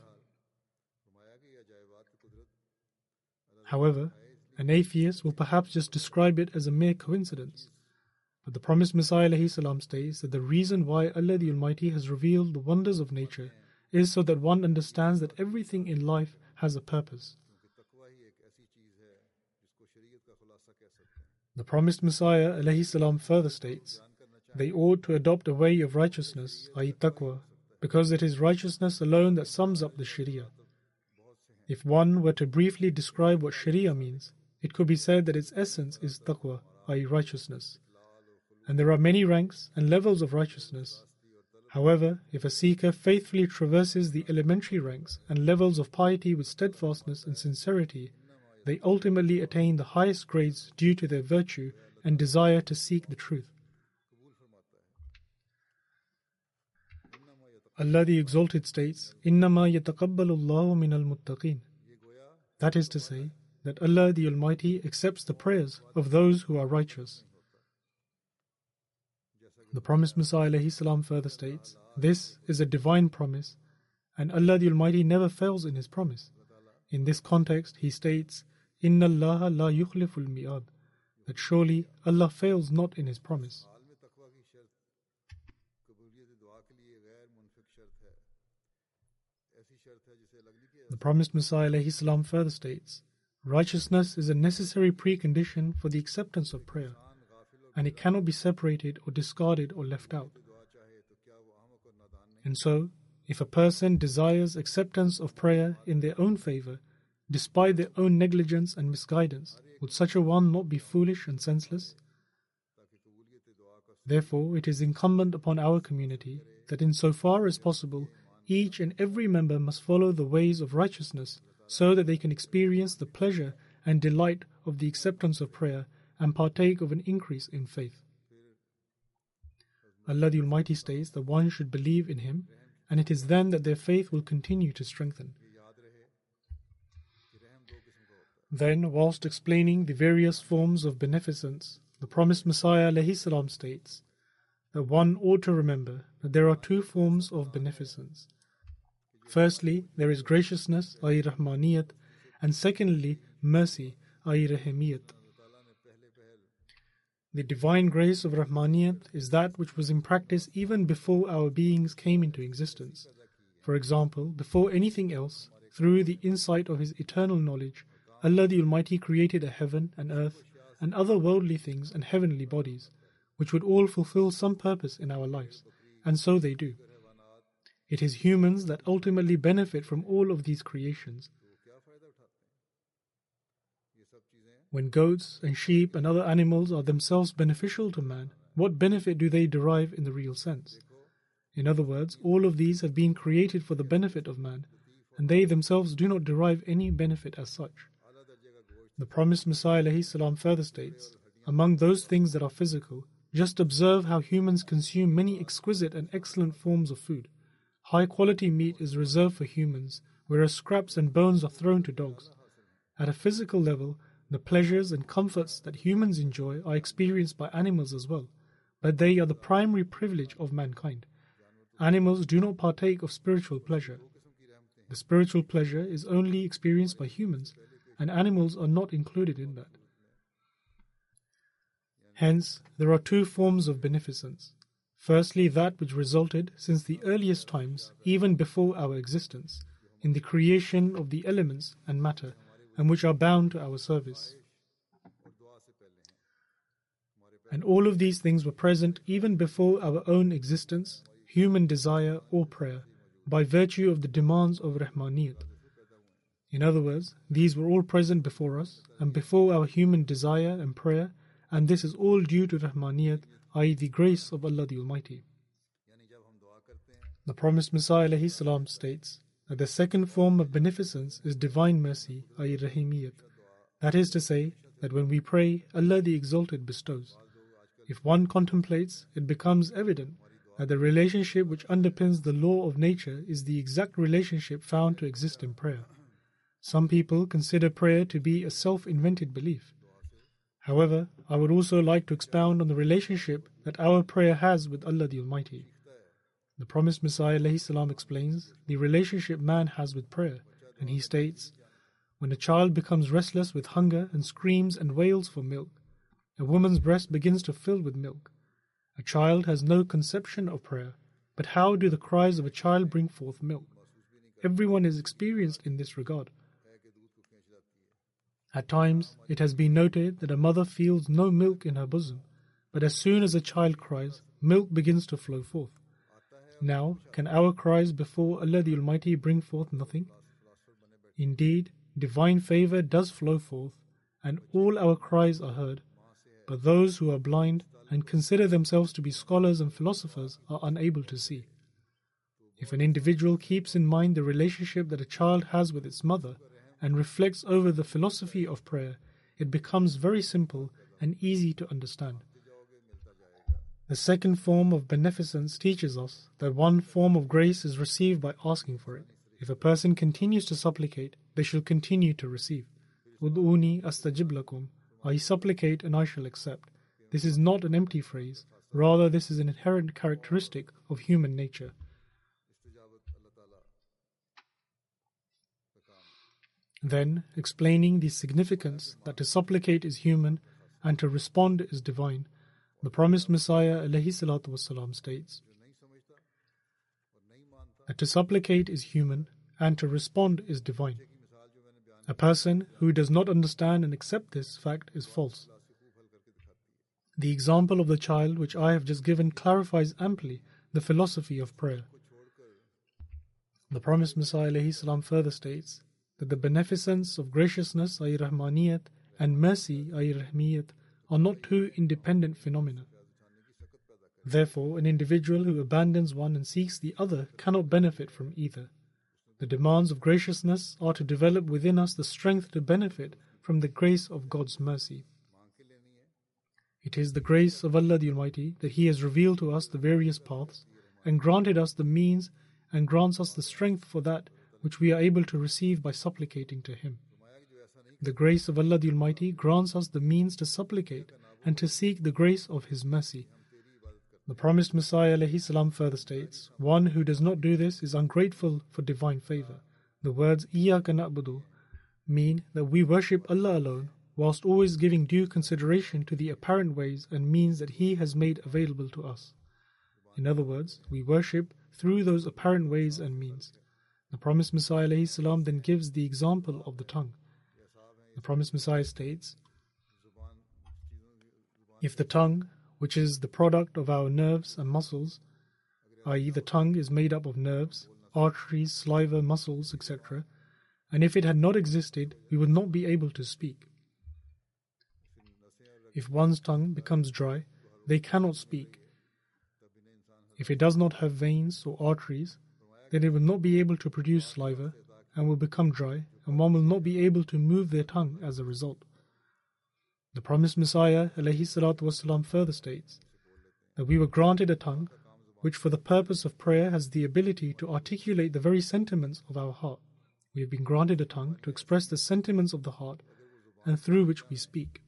However, an atheist will perhaps just describe it as a mere coincidence. But the promised Messiah ﷺ states that the reason why Allah the Almighty has revealed the wonders of nature is so that one understands that everything in life has a purpose. The promised Messiah ﷺ further states, they ought to adopt a way of righteousness, i.e. taqwa, because it is righteousness alone that sums up the Sharia. If one were to briefly describe what Sharia means, it could be said that its essence is taqwa, i.e., righteousness. And there are many ranks and levels of righteousness. However, if a seeker faithfully traverses the elementary ranks and levels of piety with steadfastness and sincerity, they ultimately attain the highest grades due to their virtue and desire to seek the truth. Allah the Exalted states, إِنَّمَا يَتَقَبَّلُ اللَّهُ مِنَ الْمُتَّقِينَ That is to say, that Allah the Almighty accepts the prayers of those who are righteous. The promised Messiah ﷺ further states, This is a divine promise, and Allah the Almighty never fails in His promise. In this context, He states, Inna Allah la yukhliful mi'ad, that surely Allah fails not in His promise. The promised Messiah ﷺ further states, Righteousness is a necessary precondition for the acceptance of prayer, and it cannot be separated or discarded or left out. And so, if a person desires acceptance of prayer in their own favor, despite their own negligence and misguidance, would such a one not be foolish and senseless? Therefore, it is incumbent upon our community that in so far as possible, each and every member must follow the ways of righteousness so that they can experience the pleasure and delight of the acceptance of prayer and partake of an increase in faith. Allah the Almighty states that one should believe in Him, and it is then that their faith will continue to strengthen. Then, whilst explaining the various forms of beneficence, the promised Messiah ﷺ states that one ought to remember that there are two forms of beneficence Firstly, there is graciousness, i.e. Rahmaniyat, and secondly, mercy, i.e. Rahimiyat. The divine grace of Rahmaniyat is that which was in practice even before our beings came into existence. For example, before anything else, through the insight of His eternal knowledge, Allah the Almighty created a heaven and earth and other worldly things and heavenly bodies, which would all fulfill some purpose in our lives, and so they do. It is humans that ultimately benefit from all of these creations. When goats and sheep and other animals are themselves beneficial to man, what benefit do they derive in the real sense? In other words, all of these have been created for the benefit of man, and they themselves do not derive any benefit as such. The promised Messiah ﷺ further states, Among those things that are physical, just observe how humans consume many exquisite and excellent forms of food. High quality meat is reserved for humans, whereas scraps and bones are thrown to dogs. At a physical level, the pleasures and comforts that humans enjoy are experienced by animals as well, but they are the primary privilege of mankind. Animals do not partake of spiritual pleasure. The spiritual pleasure is only experienced by humans, and animals are not included in that. Hence, there are two forms of beneficence Firstly, that which resulted since the earliest times, even before our existence, in the creation of the elements and matter, and which are bound to our service. And all of these things were present even before our own existence, human desire, or prayer, by virtue of the demands of Rahmaniyat. In other words, these were all present before us and before our human desire and prayer, and this is all due to Rahmaniyat, i.e., the grace of Allah the Almighty. The promised Messiah salam states the second form of beneficence is divine mercy, i.e., Rahimiyat. That is to say, that when we pray, Allah the Exalted bestows. If one contemplates, it becomes evident that the relationship which underpins the law of nature is the exact relationship found to exist in prayer. Some people consider prayer to be a self invented belief. However, I would also like to expound on the relationship that our prayer has with Allah the Almighty. The promised Messiah salam explains the relationship man has with prayer, and he states, When a child becomes restless with hunger and screams and wails for milk, a woman's breast begins to fill with milk. A child has no conception of prayer, but how do the cries of a child bring forth milk? Everyone is experienced in this regard. At times, it has been noted that a mother feels no milk in her bosom, but as soon as a child cries, milk begins to flow forth. Now, can our cries before Allah the Almighty bring forth nothing? Indeed, divine favor does flow forth, and all our cries are heard, but those who are blind and consider themselves to be scholars and philosophers are unable to see. If an individual keeps in mind the relationship that a child has with its mother and reflects over the philosophy of prayer, it becomes very simple and easy to understand. The second form of beneficence teaches us that one form of grace is received by asking for it. If a person continues to supplicate, they shall continue to receive. Ud'uni astajib lakum. I supplicate and I shall accept. This is not an empty phrase, rather, this is an inherent characteristic of human nature. Then, explaining the significance that to supplicate is human and to respond is divine, the promised Messiah والسلام, states that to supplicate is human and to respond is divine. A person who does not understand and accept this fact is false. The example of the child which I have just given clarifies amply the philosophy of prayer. The promised Messiah والسلام, further states that the beneficence of graciousness, ay rahmaniyat, and mercy, ay rahimiyat, are not two independent phenomena. Therefore, an individual who abandons one and seeks the other cannot benefit from either. The demands of graciousness are to develop within us the strength to benefit from the grace of God's mercy. It is the grace of Allah the Almighty that He has revealed to us the various paths and granted us the means and grants us the strength for that which we are able to receive by supplicating to Him. The grace of Allah the Almighty grants us the means to supplicate and to seek the grace of His mercy. The promised Messiah salam further states, One who does not do this is ungrateful for divine favor. The words Iyaka na'budu mean that we worship Allah alone whilst always giving due consideration to the apparent ways and means that He has made available to us. In other words, we worship through those apparent ways and means. The promised Messiah salam then gives the example of the tongue. The promised Messiah states If the tongue, which is the product of our nerves and muscles, i.e., the tongue is made up of nerves, arteries, saliva, muscles, etc., and if it had not existed, we would not be able to speak. If one's tongue becomes dry, they cannot speak. If it does not have veins or arteries, then it will not be able to produce saliva and will become dry and one will not be able to move their tongue as a result. The promised Messiah والسلام, further states that we were granted a tongue which, for the purpose of prayer, has the ability to articulate the very sentiments of our heart. We have been granted a tongue to express the sentiments of the heart and through which we speak.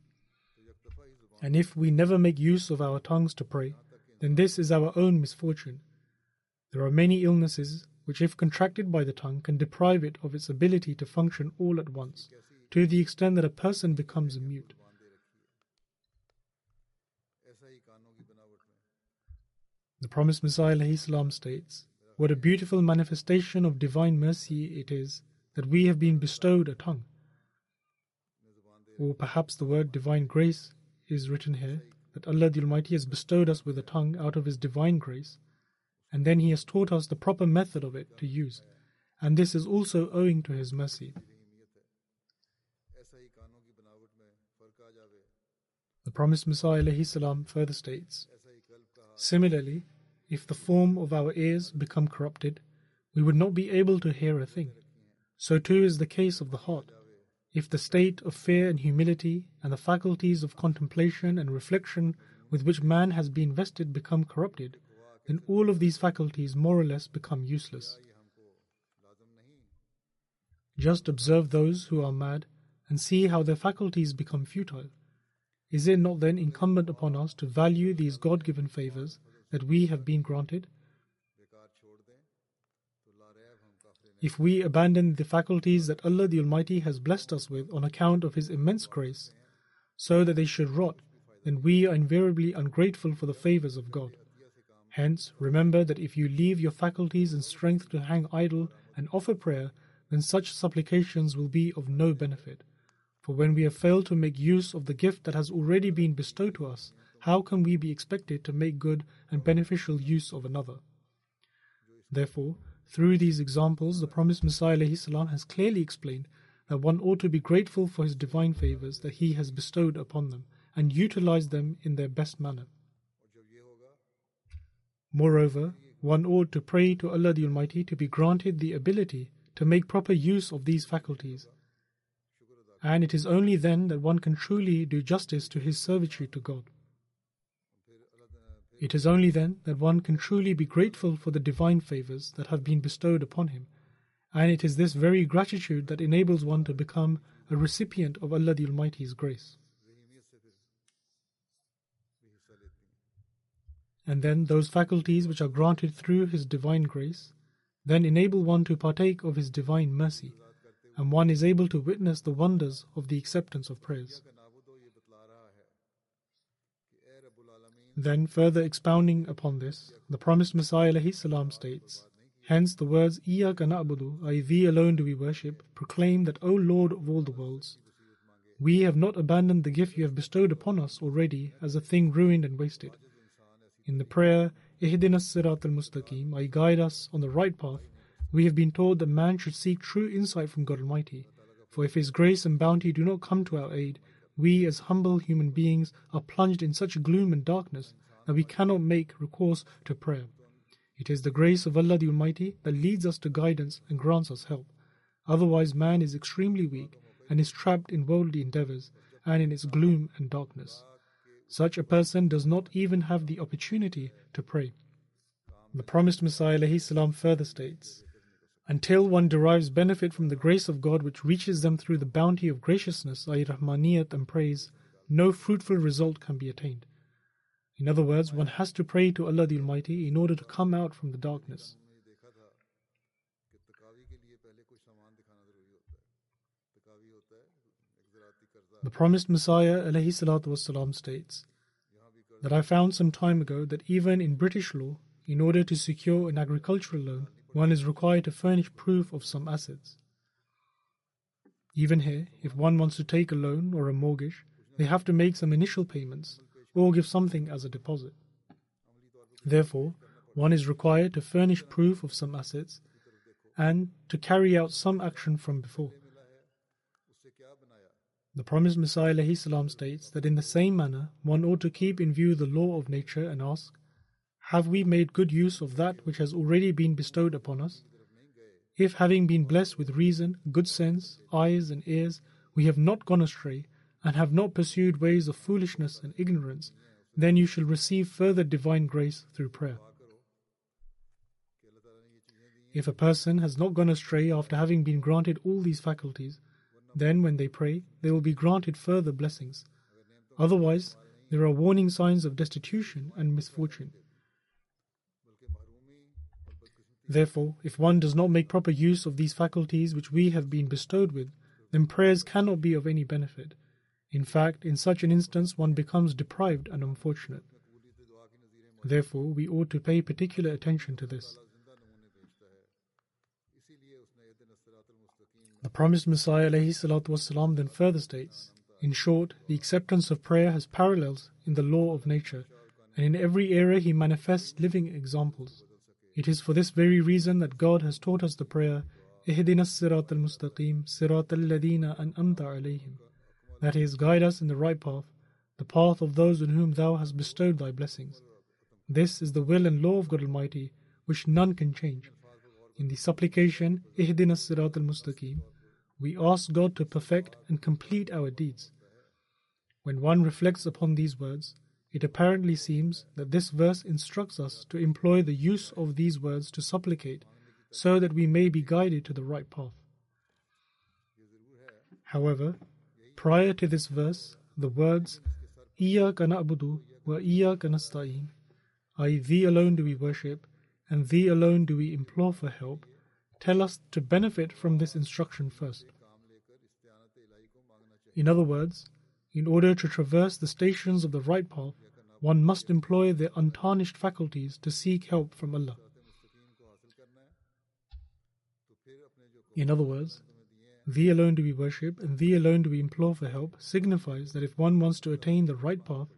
And if we never make use of our tongues to pray, then this is our own misfortune. There are many illnesses which, if contracted by the tongue, can deprive it of its ability to function all at once, to the extent that a person becomes mute. The promised Messiah ﷺ states, What a beautiful manifestation of divine mercy it is that we have been bestowed a tongue. Or perhaps the word divine grace is written here, that Allah the Almighty has bestowed us with a tongue out of His divine grace and then He has taught us the proper method of it to use, and this is also owing to His mercy. The promised Messiah salam, further states Similarly, if the form of our ears become corrupted, we would not be able to hear a thing. So too is the case of the heart. If the state of fear and humility and the faculties of contemplation and reflection with which man has been vested become corrupted, then all of these faculties more or less become useless. Just observe those who are mad and see how their faculties become futile. Is it not then incumbent upon us to value these God given favors that we have been granted? If we abandon the faculties that Allah the Almighty has blessed us with on account of His immense grace, so that they should rot, then we are invariably ungrateful for the favors of God. Hence, remember that if you leave your faculties and strength to hang idle and offer prayer, then such supplications will be of no benefit. For when we have failed to make use of the gift that has already been bestowed to us, how can we be expected to make good and beneficial use of another? Therefore, through these examples, the promised Messiah has clearly explained that one ought to be grateful for his divine favors that he has bestowed upon them and utilize them in their best manner. Moreover, one ought to pray to Allah the Almighty to be granted the ability to make proper use of these faculties. And it is only then that one can truly do justice to his servitude to God. It is only then that one can truly be grateful for the divine favors that have been bestowed upon him, and it is this very gratitude that enables one to become a recipient of Allah the Almighty's grace. And then those faculties which are granted through His divine grace then enable one to partake of His divine mercy, and one is able to witness the wonders of the acceptance of prayers. Then, further expounding upon this, the promised Messiah salam states, Hence the words Iyaka na'budu, i.e. Thee alone do we worship, proclaim that, O Lord of all the worlds, we have not abandoned the gift you have bestowed upon us already as a thing ruined and wasted. In the prayer, Ihdina Sirat al Mustaqim, I guide us on the right path, we have been told that man should seek true insight from God Almighty. For if His grace and bounty do not come to our aid, we as humble human beings are plunged in such gloom and darkness that we cannot make recourse to prayer. It is the grace of Allah the Almighty that leads us to guidance and grants us help. Otherwise, man is extremely weak and is trapped in worldly endeavors and in its gloom and darkness. Such a person does not even have the opportunity to pray. The promised Messiah salam further states, until one derives benefit from the grace of God which reaches them through the bounty of graciousness, i.e. Rahmaniyat and praise, no fruitful result can be attained. In other words, one has to pray to Allah the Almighty in order to come out from the darkness. The promised Messiah والسلام, states that I found some time ago that even in British law, in order to secure an agricultural loan, one is required to furnish proof of some assets. Even here, if one wants to take a loan or a mortgage, they have to make some initial payments or give something as a deposit. Therefore, one is required to furnish proof of some assets and to carry out some action from before. The promised Messiah states that in the same manner one ought to keep in view the law of nature and ask, Have we made good use of that which has already been bestowed upon us? If having been blessed with reason, good sense, eyes, and ears, we have not gone astray, and have not pursued ways of foolishness and ignorance, then you shall receive further divine grace through prayer. If a person has not gone astray after having been granted all these faculties, then, when they pray, they will be granted further blessings. Otherwise, there are warning signs of destitution and misfortune. Therefore, if one does not make proper use of these faculties which we have been bestowed with, then prayers cannot be of any benefit. In fact, in such an instance, one becomes deprived and unfortunate. Therefore, we ought to pay particular attention to this. The promised Messiah والسلام, then further states In short, the acceptance of prayer has parallels in the law of nature, and in every area he manifests living examples. It is for this very reason that God has taught us the prayer Ihdina sirat al-mustaqim sirat al-ladina an'amta alayhim. That is, guide us in the right path, the path of those on whom thou hast bestowed thy blessings. This is the will and law of God Almighty, which none can change. In the supplication, Ihdina Sirat al Mustaqim, we ask God to perfect and complete our deeds. When one reflects upon these words, it apparently seems that this verse instructs us to employ the use of these words to supplicate so that we may be guided to the right path. However, prior to this verse, the words Iyaka na'budu wa iyaka nasta'in, i.e. Thee alone do we worship, and Thee alone do we implore for help, tell us to benefit from this instruction first. In other words, in order to traverse the stations of the right path, one must employ their untarnished faculties to seek help from Allah. In other words, Thee alone do we worship, and Thee alone do we implore for help signifies that if one wants to attain the right path,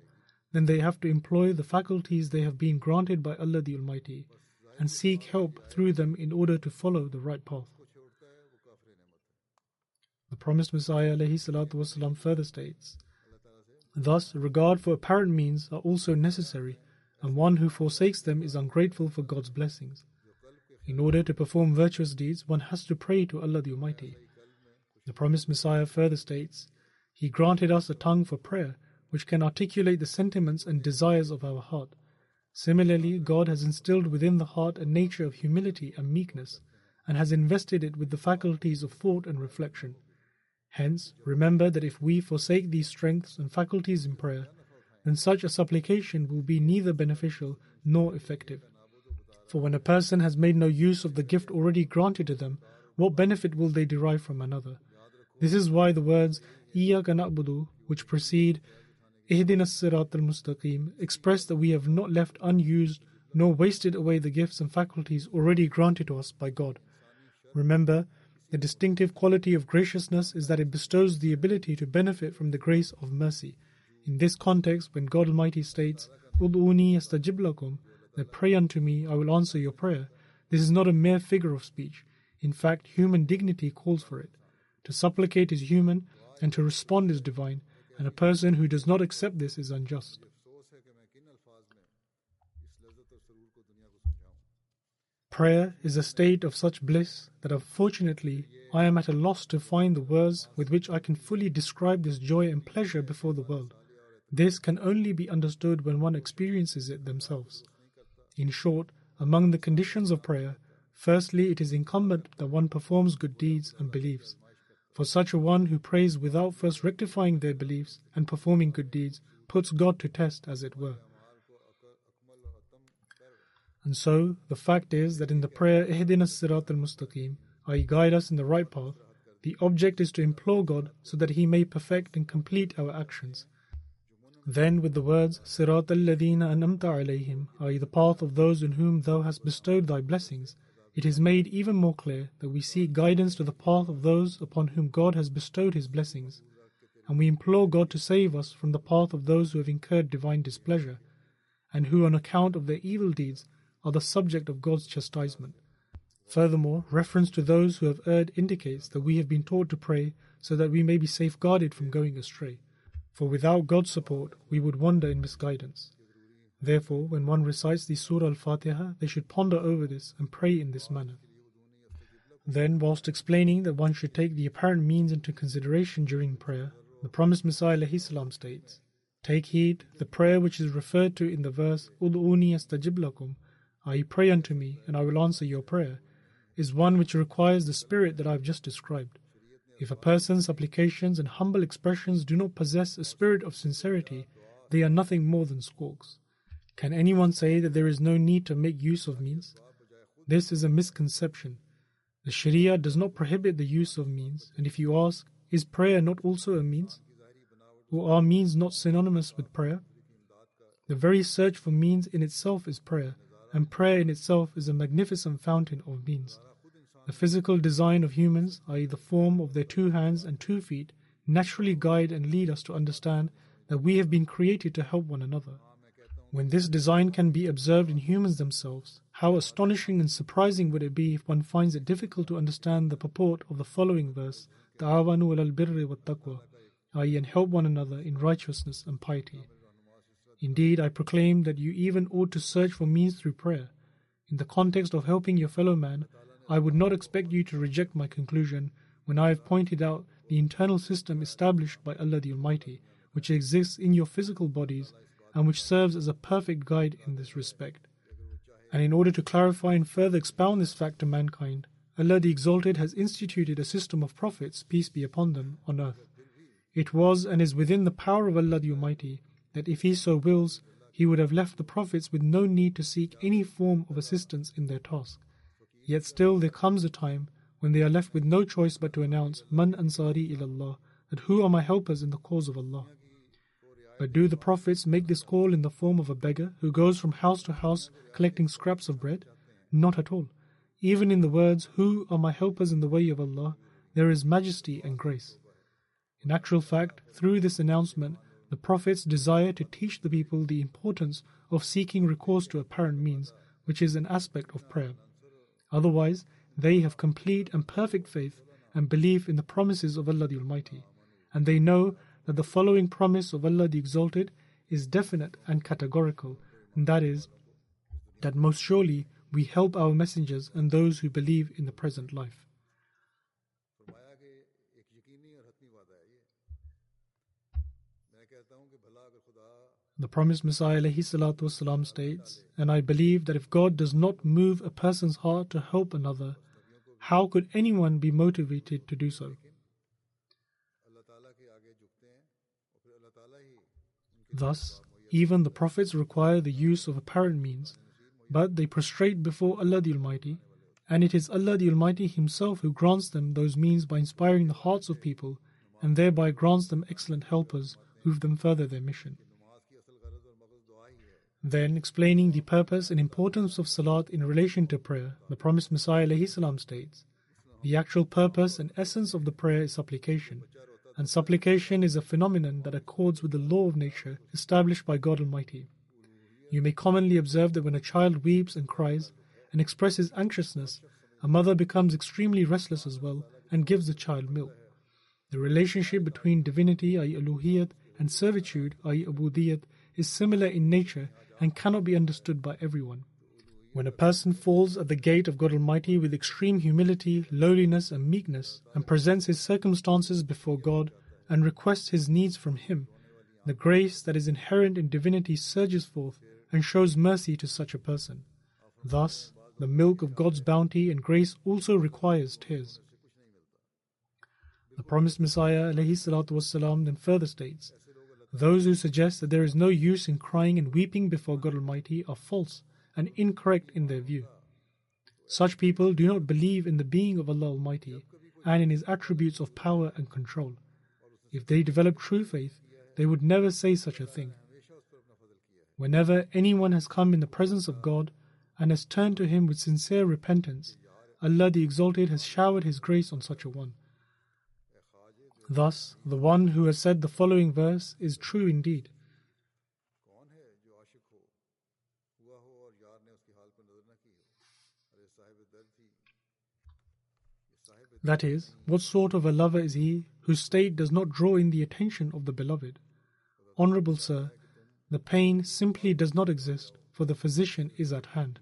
then they have to employ the faculties they have been granted by Allah the Almighty and seek help through them in order to follow the right path. The promised Messiah والسلام, further states, Thus, regard for apparent means are also necessary, and one who forsakes them is ungrateful for God's blessings. In order to perform virtuous deeds, one has to pray to Allah the Almighty. The promised Messiah further states, He granted us a tongue for prayer, which can articulate the sentiments and desires of our heart. Similarly, God has instilled within the heart a nature of humility and meekness, and has invested it with the faculties of thought and reflection. Hence, remember that if we forsake these strengths and faculties in prayer, then such a supplication will be neither beneficial nor effective. For when a person has made no use of the gift already granted to them, what benefit will they derive from another? This is why the words Iyaka na'budu, which precede Ihdina Sirat al Mustaqim, express that we have not left unused nor wasted away the gifts and faculties already granted to us by God. Remember, the distinctive quality of graciousness is that it bestows the ability to benefit from the grace of mercy. In this context, when God Almighty states, Ud'uni astajib lakum, that pray unto me, I will answer your prayer, this is not a mere figure of speech. In fact, human dignity calls for it. To supplicate is human, and to respond is divine, and a person who does not accept this is unjust. Prayer is a state of such bliss that unfortunately I am at a loss to find the words with which I can fully describe this joy and pleasure before the world. This can only be understood when one experiences it themselves. In short, among the conditions of prayer, firstly it is incumbent that one performs good deeds and believes. For such a one who prays without first rectifying their beliefs and performing good deeds puts God to test, as it were. And so, the fact is that in the prayer, Ihdina Sirat al Mustaqim, i.e., guide us in the right path, the object is to implore God so that He may perfect and complete our actions. Then, with the words, Sirat al Ladina anamta alayhim, i.e., the path of those on whom Thou hast bestowed Thy blessings, it is made even more clear that we seek guidance to the path of those upon whom God has bestowed His blessings, and we implore God to save us from the path of those who have incurred divine displeasure, and who, on account of their evil deeds, are the subject of God's chastisement. Furthermore, reference to those who have erred indicates that we have been taught to pray so that we may be safeguarded from going astray. For without God's support, we would wander in misguidance. Therefore, when one recites the Surah Al Fatiha, they should ponder over this and pray in this manner. Then, whilst explaining that one should take the apparent means into consideration during prayer, the promised Messiah states, Take heed, the prayer which is referred to in the verse, Ud'uni astajib lakum, i.e., pray unto me, and I will answer your prayer, is one which requires the spirit that I have just described. If a person's supplications and humble expressions do not possess a spirit of sincerity, they are nothing more than squawks. Can anyone say that there is no need to make use of means? This is a misconception. The Sharia does not prohibit the use of means, and if you ask, is prayer not also a means? Or are means not synonymous with prayer? The very search for means in itself is prayer, and prayer in itself is a magnificent fountain of means. The physical design of humans, i.e., the form of their two hands and two feet, naturally guide and lead us to understand that we have been created to help one another. When this design can be observed in humans themselves, how astonishing and surprising would it be if one finds it difficult to understand the purport of the following verse, Ta'awanu al birri wa taqwa, i.e., and help one another in righteousness and piety. Indeed, I proclaim that you even ought to search for means through prayer. In the context of helping your fellow man, I would not expect you to reject my conclusion when I have pointed out the internal system established by Allah the Almighty, which exists in your physical bodies and which serves as a perfect guide in this respect. And in order to clarify and further expound this fact to mankind, Allah the Exalted has instituted a system of prophets, peace be upon them, on earth. It was and is within the power of Allah the Almighty that if He so wills, He would have left the prophets with no need to seek any form of assistance in their task. Yet still there comes a time when they are left with no choice but to announce, Man Ansari ilallah, that who are my helpers in the cause of Allah. But do the prophets make this call in the form of a beggar who goes from house to house collecting scraps of bread? Not at all. Even in the words, Who are my helpers in the way of Allah, there is majesty and grace. In actual fact, through this announcement, the prophets desire to teach the people the importance of seeking recourse to apparent means, which is an aspect of prayer. Otherwise, they have complete and perfect faith and belief in the promises of Allah the Almighty, and they know that the following promise of Allah the Exalted is definite and categorical, and that is that most surely we help our messengers and those who believe in the present life. The promised Messiah والسلام, states, And I believe that if God does not move a person's heart to help another, how could anyone be motivated to do so? Thus, even the prophets require the use of apparent means, but they prostrate before Allah the Almighty, and it is Allah the Almighty Himself who grants them those means by inspiring the hearts of people, and thereby grants them excellent helpers who them further their mission. Then, explaining the purpose and importance of Salat in relation to prayer, the promised Messiah states, The actual purpose and essence of the prayer is supplication, and supplication is a phenomenon that accords with the law of nature established by God Almighty. You may commonly observe that when a child weeps and cries and expresses anxiousness, a mother becomes extremely restless as well and gives the child milk. The relationship between divinity, i.e., uluhiyat, and servitude, i.e., ubudiyat, is similar in nature and cannot be understood by everyone. When a person falls at the gate of God Almighty with extreme humility, lowliness, and meekness, and presents his circumstances before God and requests his needs from Him, the grace that is inherent in divinity surges forth and shows mercy to such a person. Thus, the milk of God's bounty and grace also requires tears. The promised Messiah والسلام, then further states, Those who suggest that there is no use in crying and weeping before God Almighty are false and incorrect in their view. Such people do not believe in the being of Allah Almighty and in His attributes of power and control. If they develop true faith, they would never say such a thing. Whenever anyone has come in the presence of God and has turned to Him with sincere repentance, Allah the Exalted has showered His grace on such a one. Thus, the one who has said the following verse is true indeed. That is, what sort of a lover is he whose state does not draw in the attention of the beloved? Honorable Sir, the pain simply does not exist, for the physician is at hand.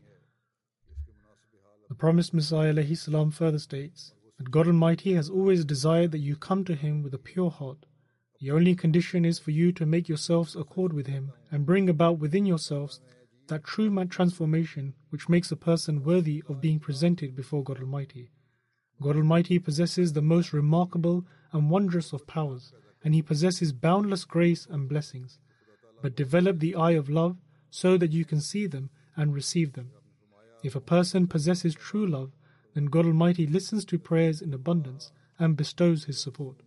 The promised Messiah salam further states that God Almighty has always desired that you come to Him with a pure heart. The only condition is for you to make yourselves accord with Him and bring about within yourselves that true transformation which makes a person worthy of being presented before God Almighty. God Almighty possesses the most remarkable and wondrous of powers, and He possesses boundless grace and blessings. But develop the eye of love so that you can see them and receive them. If a person possesses true love, then God Almighty listens to prayers in abundance and bestows His support.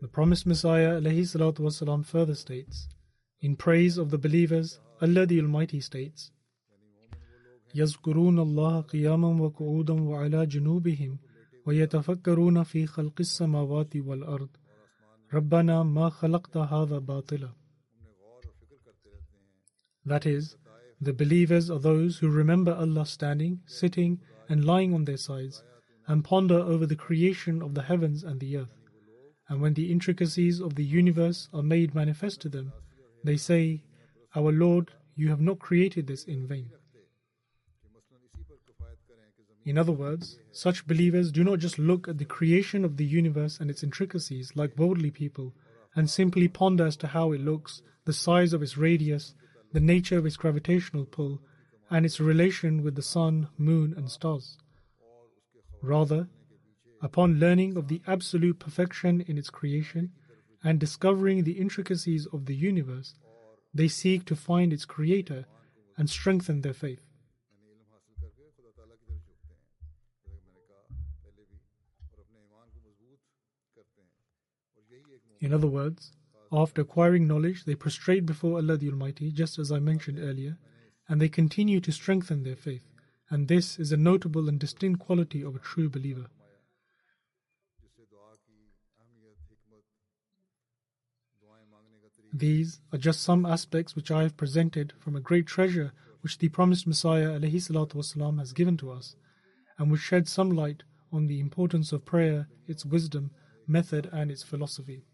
The promised Messiah والسلام, further states, in praise of the believers, Allah the Almighty states, يذكرون الله قياما وقعودا وعلى جنوبهم ويتفكرون في خلق السماوات والأرض ربنا ما خلقت هذا باطلا That is, the believers are those who remember Allah standing, sitting, and lying on their sides, and ponder over the creation of the heavens and the earth. And when the intricacies of the universe are made manifest to them, they say, our Lord, you have not created this in vain. In other words, such believers do not just look at the creation of the universe and its intricacies like worldly people and simply ponder as to how it looks, the size of its radius, the nature of its gravitational pull, and its relation with the sun, moon, and stars. Rather, upon learning of the absolute perfection in its creation and discovering the intricacies of the universe, they seek to find its creator and strengthen their faith. In other words, after acquiring knowledge, they prostrate before Allah the Almighty, just as I mentioned earlier, and they continue to strengthen their faith. And this is a notable and distinct quality of a true believer. These are just some aspects which I have presented from a great treasure which the promised Messiah والسلام, has given to us, and which shed some light on the importance of prayer, its wisdom, method, and its philosophy.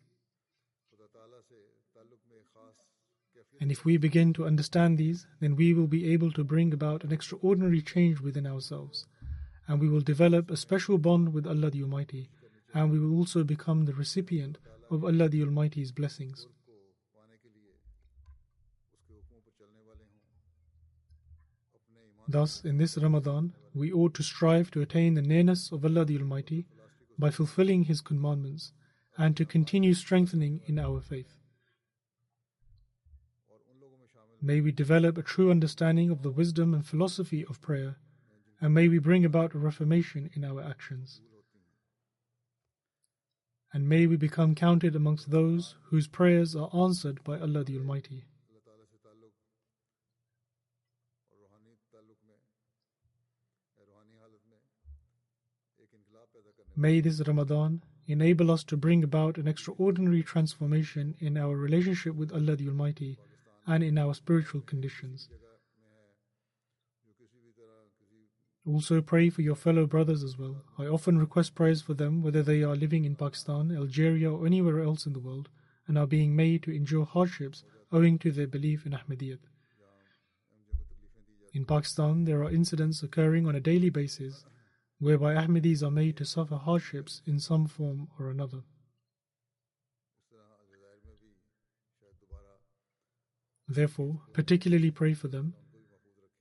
And if we begin to understand these, then we will be able to bring about an extraordinary change within ourselves, and we will develop a special bond with Allah the Almighty, and we will also become the recipient of Allah the Almighty's blessings. Thus, in this Ramadan, we ought to strive to attain the nearness of Allah the Almighty by fulfilling His commandments and to continue strengthening in our faith. May we develop a true understanding of the wisdom and philosophy of prayer, and may we bring about a reformation in our actions. And may we become counted amongst those whose prayers are answered by Allah the Almighty. May this Ramadan enable us to bring about an extraordinary transformation in our relationship with Allah the Almighty and in our spiritual conditions. Also, pray for your fellow brothers as well. I often request prayers for them, whether they are living in Pakistan, Algeria, or anywhere else in the world, and are being made to endure hardships owing to their belief in Ahmadiyyat. In Pakistan, there are incidents occurring on a daily basis whereby Ahmadis are made to suffer hardships in some form or another. Therefore, particularly pray for them.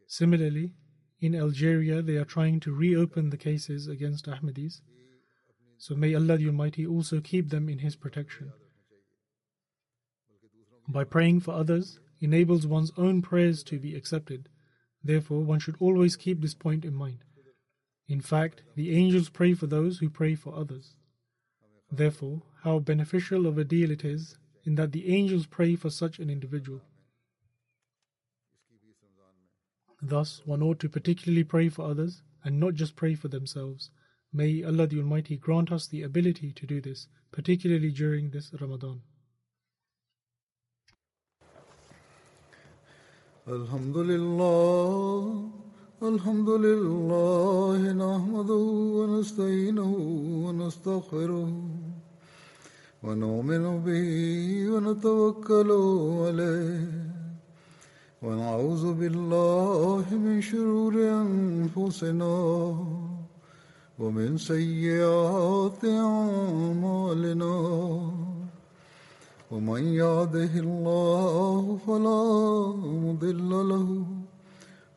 Similarly, in Algeria, they are trying to reopen the cases against Ahmadis. So may Allah the Almighty also keep them in His protection. By praying for others enables one's own prayers to be accepted. Therefore, one should always keep this point in mind. In fact, the angels pray for those who pray for others. Therefore, how beneficial of a deal it is in that the angels pray for such an individual. Thus, one ought to particularly pray for others and not just pray for themselves. May Allah the Almighty grant us the ability to do this, particularly during this Ramadan. Alhamdulillah, Alhamdulillah, نحمده ونستعينه ونستغفره ونؤمن به ونتوكل عليه ونعوذ بالله من شرور أنفسنا ومن سيئات أعمالنا. ومن يهده الله فلا مضل له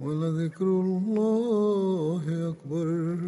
ولذكر الله أكبر.